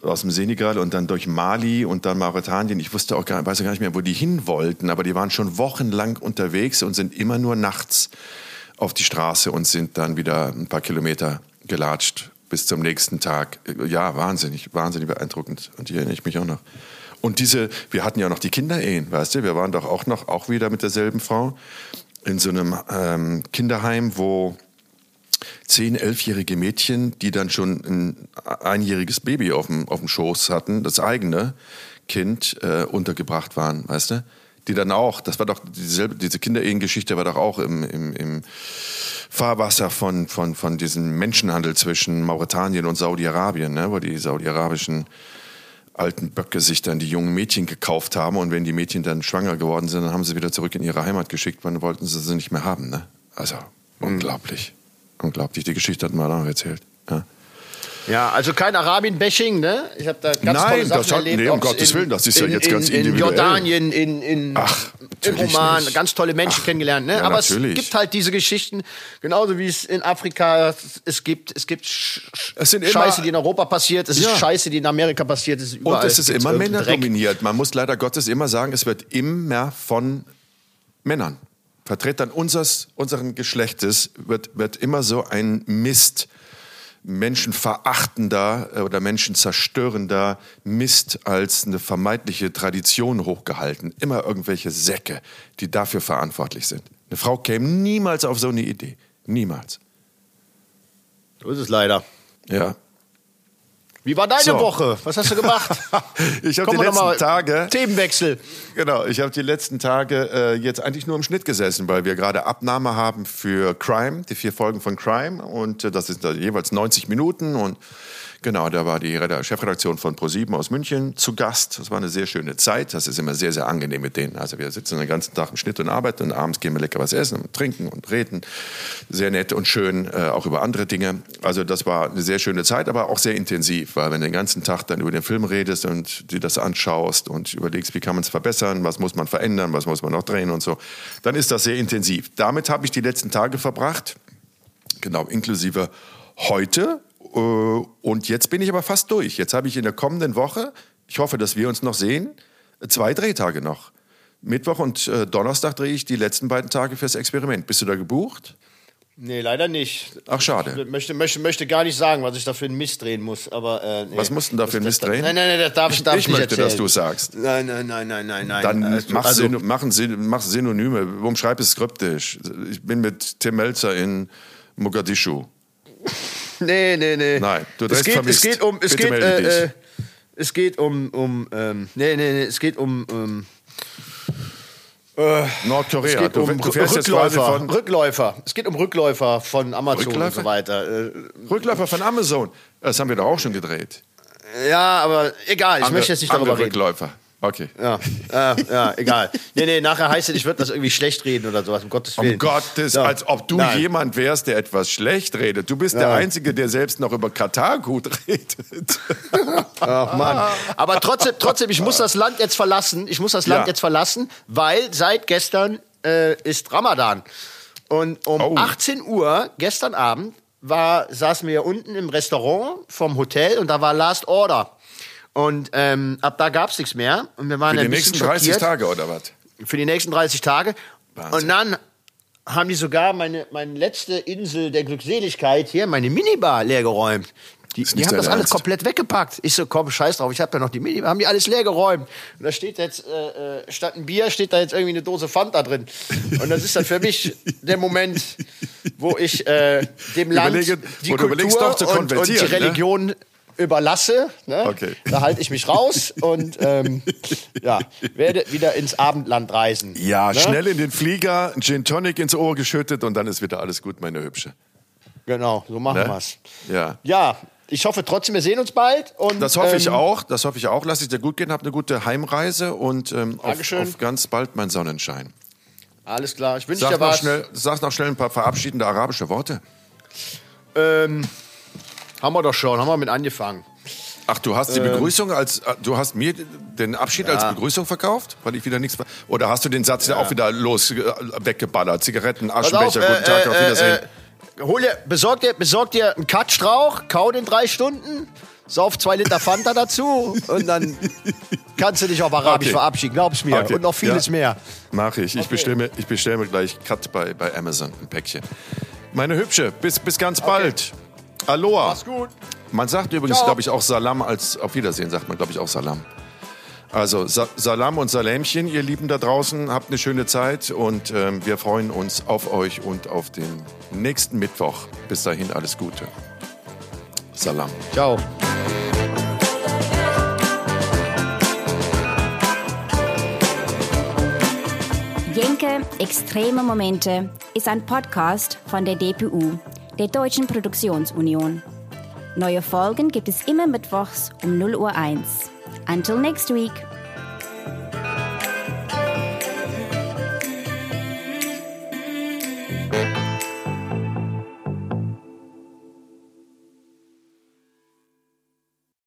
S2: aus dem Senegal und dann durch Mali und dann Mauretanien. Ich wusste auch gar, weiß gar nicht mehr, wo die hin wollten, aber die waren schon wochenlang unterwegs und sind immer nur nachts auf die Straße und sind dann wieder ein paar Kilometer gelatscht bis zum nächsten Tag. Ja, wahnsinnig, wahnsinnig beeindruckend. Und die erinnere ich mich auch noch. Und diese, wir hatten ja noch die Kinderehen, weißt du, wir waren doch auch noch, auch wieder mit derselben Frau in so einem ähm, Kinderheim, wo zehn, elfjährige Mädchen, die dann schon ein einjähriges Baby auf dem, auf dem Schoß hatten, das eigene Kind, äh, untergebracht waren, weißt du? Die dann auch, das war doch dieselbe, diese Kinderehengeschichte war doch auch im, im, im Fahrwasser von, von, von diesem Menschenhandel zwischen Mauretanien und Saudi-Arabien, ne? wo die saudi-arabischen alten Böcke sich dann die jungen Mädchen gekauft haben und wenn die Mädchen dann schwanger geworden sind, dann haben sie wieder zurück in ihre Heimat geschickt, dann wollten sie sie nicht mehr haben. Ne? Also unglaublich unglaublich. Die Geschichte hat man auch erzählt. Ja.
S1: Ja, also kein Arabien-Bashing, ne? Ich habe da ganz Nein, tolle Sachen das hat, erlebt.
S2: Nee, um Gottes in, Willen, das ist ja jetzt in, ganz individuell.
S1: In Jordanien, in, in, Ach, in Oman, nicht. ganz tolle Menschen Ach, kennengelernt, ne? Ja, Aber natürlich. es gibt halt diese Geschichten, genauso wie es in Afrika es gibt. Es gibt es sind Scheiße, die in Europa passiert, es ja. ist Scheiße, die in Amerika passiert, es ist überall.
S2: Und es ist immer männerdominiert. Man muss leider Gottes immer sagen, es wird immer von Männern Vertretern unseres, unseren Geschlechtes wird, wird immer so ein Mist, menschenverachtender äh, oder menschenzerstörender Mist als eine vermeintliche Tradition hochgehalten. Immer irgendwelche Säcke, die dafür verantwortlich sind. Eine Frau käme niemals auf so eine Idee. Niemals.
S1: So ist es leider.
S2: Ja.
S1: Wie war deine so. Woche? Was hast du gemacht?
S2: ich habe die letzten Tage
S1: Themenwechsel.
S2: Genau, ich habe die letzten Tage äh, jetzt eigentlich nur im Schnitt gesessen, weil wir gerade Abnahme haben für Crime, die vier Folgen von Crime und äh, das sind jeweils 90 Minuten und Genau, da war die Chefredaktion von ProSieben aus München zu Gast. Das war eine sehr schöne Zeit. Das ist immer sehr, sehr angenehm mit denen. Also wir sitzen den ganzen Tag im Schnitt und arbeiten und abends gehen wir lecker was essen und trinken und reden. Sehr nett und schön, äh, auch über andere Dinge. Also das war eine sehr schöne Zeit, aber auch sehr intensiv, weil wenn du den ganzen Tag dann über den Film redest und dir das anschaust und überlegst, wie kann man es verbessern, was muss man verändern, was muss man noch drehen und so, dann ist das sehr intensiv. Damit habe ich die letzten Tage verbracht, genau, inklusive heute und jetzt bin ich aber fast durch. Jetzt habe ich in der kommenden Woche, ich hoffe, dass wir uns noch sehen, zwei Drehtage noch. Mittwoch und äh, Donnerstag drehe ich die letzten beiden Tage fürs Experiment. Bist du da gebucht?
S1: Nee, leider nicht.
S2: Ach, schade.
S1: Ich möchte, möchte, möchte gar nicht sagen, was ich da für einen Mist drehen muss, aber äh, nee.
S2: Was musst du da für einen
S1: Das-
S2: Mist drehen?
S1: Nein, nein, nein, das darf ich, darf ich, nicht
S2: möchte, dass
S1: erzählen.
S2: du sagst.
S1: Nein, nein, nein, nein, nein, nein.
S2: Dann
S1: also,
S2: mach,
S1: also,
S2: Syn mach, Syn mach Synonyme. Umschreib es skriptisch. Ich bin mit Tim Melzer in Mogadischu.
S1: Nee, nee, nee.
S2: Nein, du
S1: es
S2: drehst
S1: geht, es
S2: vermisst.
S1: geht um, es
S2: Bitte
S1: geht, äh, äh, es geht um, um, ähm, nee, nee, nee, es geht um, ähm, es
S2: Nordkorea.
S1: geht
S2: Du,
S1: um
S2: du fährst
S1: Rückläufer,
S2: von
S1: Rückläufer. Es geht um Rückläufer von Amazon und
S2: Rückläufer?
S1: so weiter. Äh,
S2: Rückläufer von Amazon. Das haben wir doch auch schon gedreht.
S1: ja, aber egal, ich
S2: Ange-
S1: möchte jetzt nicht darüber reden.
S2: Rückläufer. Okay.
S1: Ja, ja, ja, egal. Nee, nee, nachher heißt es, ich würde das irgendwie schlecht reden oder sowas, um Gottes Willen.
S2: Um Gottes,
S1: Ja.
S2: als ob du
S1: Nein.
S2: jemand wärst, der etwas schlecht redet. Du bist der
S1: Ja.
S2: Einzige, der selbst noch über Katar gut redet.
S1: Ach Mann. Aber trotzdem, trotzdem, ich muss das Land jetzt verlassen. Ich muss das Land jetzt verlassen, weil seit gestern äh, ist Ramadan. Und um
S2: Oh.
S1: 18 Uhr gestern Abend war, saßen wir unten im Restaurant vom Hotel und da war Last Order. Und ähm, ab da gab's nichts mehr. Und wir waren
S2: Für die nächsten 30
S1: schockiert.
S2: Tage oder was?
S1: Für die nächsten 30 Tage.
S2: Wahnsinn.
S1: Und dann haben die sogar meine, meine letzte Insel der Glückseligkeit hier, meine Minibar, leergeräumt. Die, die haben das alles
S2: Ernst?
S1: komplett weggepackt. Ich so, komm, scheiß drauf, ich habe ja noch die Minibar. Haben die alles leergeräumt. Und da steht jetzt, äh, äh, statt ein Bier, steht da jetzt irgendwie eine Dose Fanta drin. Und das ist dann für mich der Moment, wo ich äh, dem Land
S2: Überlege-
S1: die Kultur und, und die
S2: konvertieren, ne?
S1: Überlasse. Ne?
S2: Okay.
S1: Da halte ich mich raus und ähm, ja, werde wieder ins Abendland reisen.
S2: Ja,
S1: Ne?
S2: schnell in den Flieger, Gin Tonic ins Ohr geschüttet und dann ist wieder alles gut, meine Hübsche.
S1: Genau, so machen
S2: Ne?
S1: wir's.
S2: Ja.
S1: Ja, ich hoffe trotzdem, wir sehen uns bald. Und,
S2: Das hoffe ich
S1: ähm,
S2: auch. Das hoffe ich auch. Lass es dir gut gehen. Hab eine gute Heimreise und ähm, auf, auf ganz bald mein Sonnenschein.
S1: Alles klar, ich wünsche dir was.
S2: schnell, sag noch schnell ein paar verabschiedende arabische Worte.
S1: Ähm, haben wir doch schon, haben wir mit angefangen.
S2: Ach, du hast die
S1: Ähm.
S2: Begrüßung als, äh, du hast mir den Abschied als Begrüßung verkauft, weil ich wieder nichts, oder hast du den Satz ja. auch wieder los, äh, weggeballert? Zigaretten, Aschenbecher,
S1: auf,
S2: guten Tag,
S1: äh,
S2: auf
S1: äh,
S2: Wiedersehen.
S1: äh, hol dir, besorg dir, besorg dir einen Katstrauch, kau den drei Stunden, sauf zwei Liter Fanta dazu und dann kannst du dich auf Arabisch
S2: Okay.
S1: verabschieden, glaub's mir.
S2: Okay.
S1: Und noch vieles
S2: Ja.
S1: mehr.
S2: Mach ich. Ich bestelle mir, ich bestell mir gleich Cut bei, bei Amazon, ein Päckchen. Meine Hübsche, bis, bis ganz bald. Aloha.
S1: Mach's gut.
S2: Man sagt übrigens, glaube ich, auch Salam als auf Wiedersehen, sagt man, glaube ich, auch Salam. Also Sa Salam und Salämchen, ihr Lieben da draußen, habt eine schöne Zeit und ähm, wir freuen uns auf euch und auf den nächsten Mittwoch. Bis dahin alles Gute. Salam.
S1: Ciao.
S3: Jenke Extreme Momente ist ein Podcast von der DPU, der Deutschen Produktionsunion. Neue Folgen gibt es immer mittwochs um 0 Uhr 1. Until next week.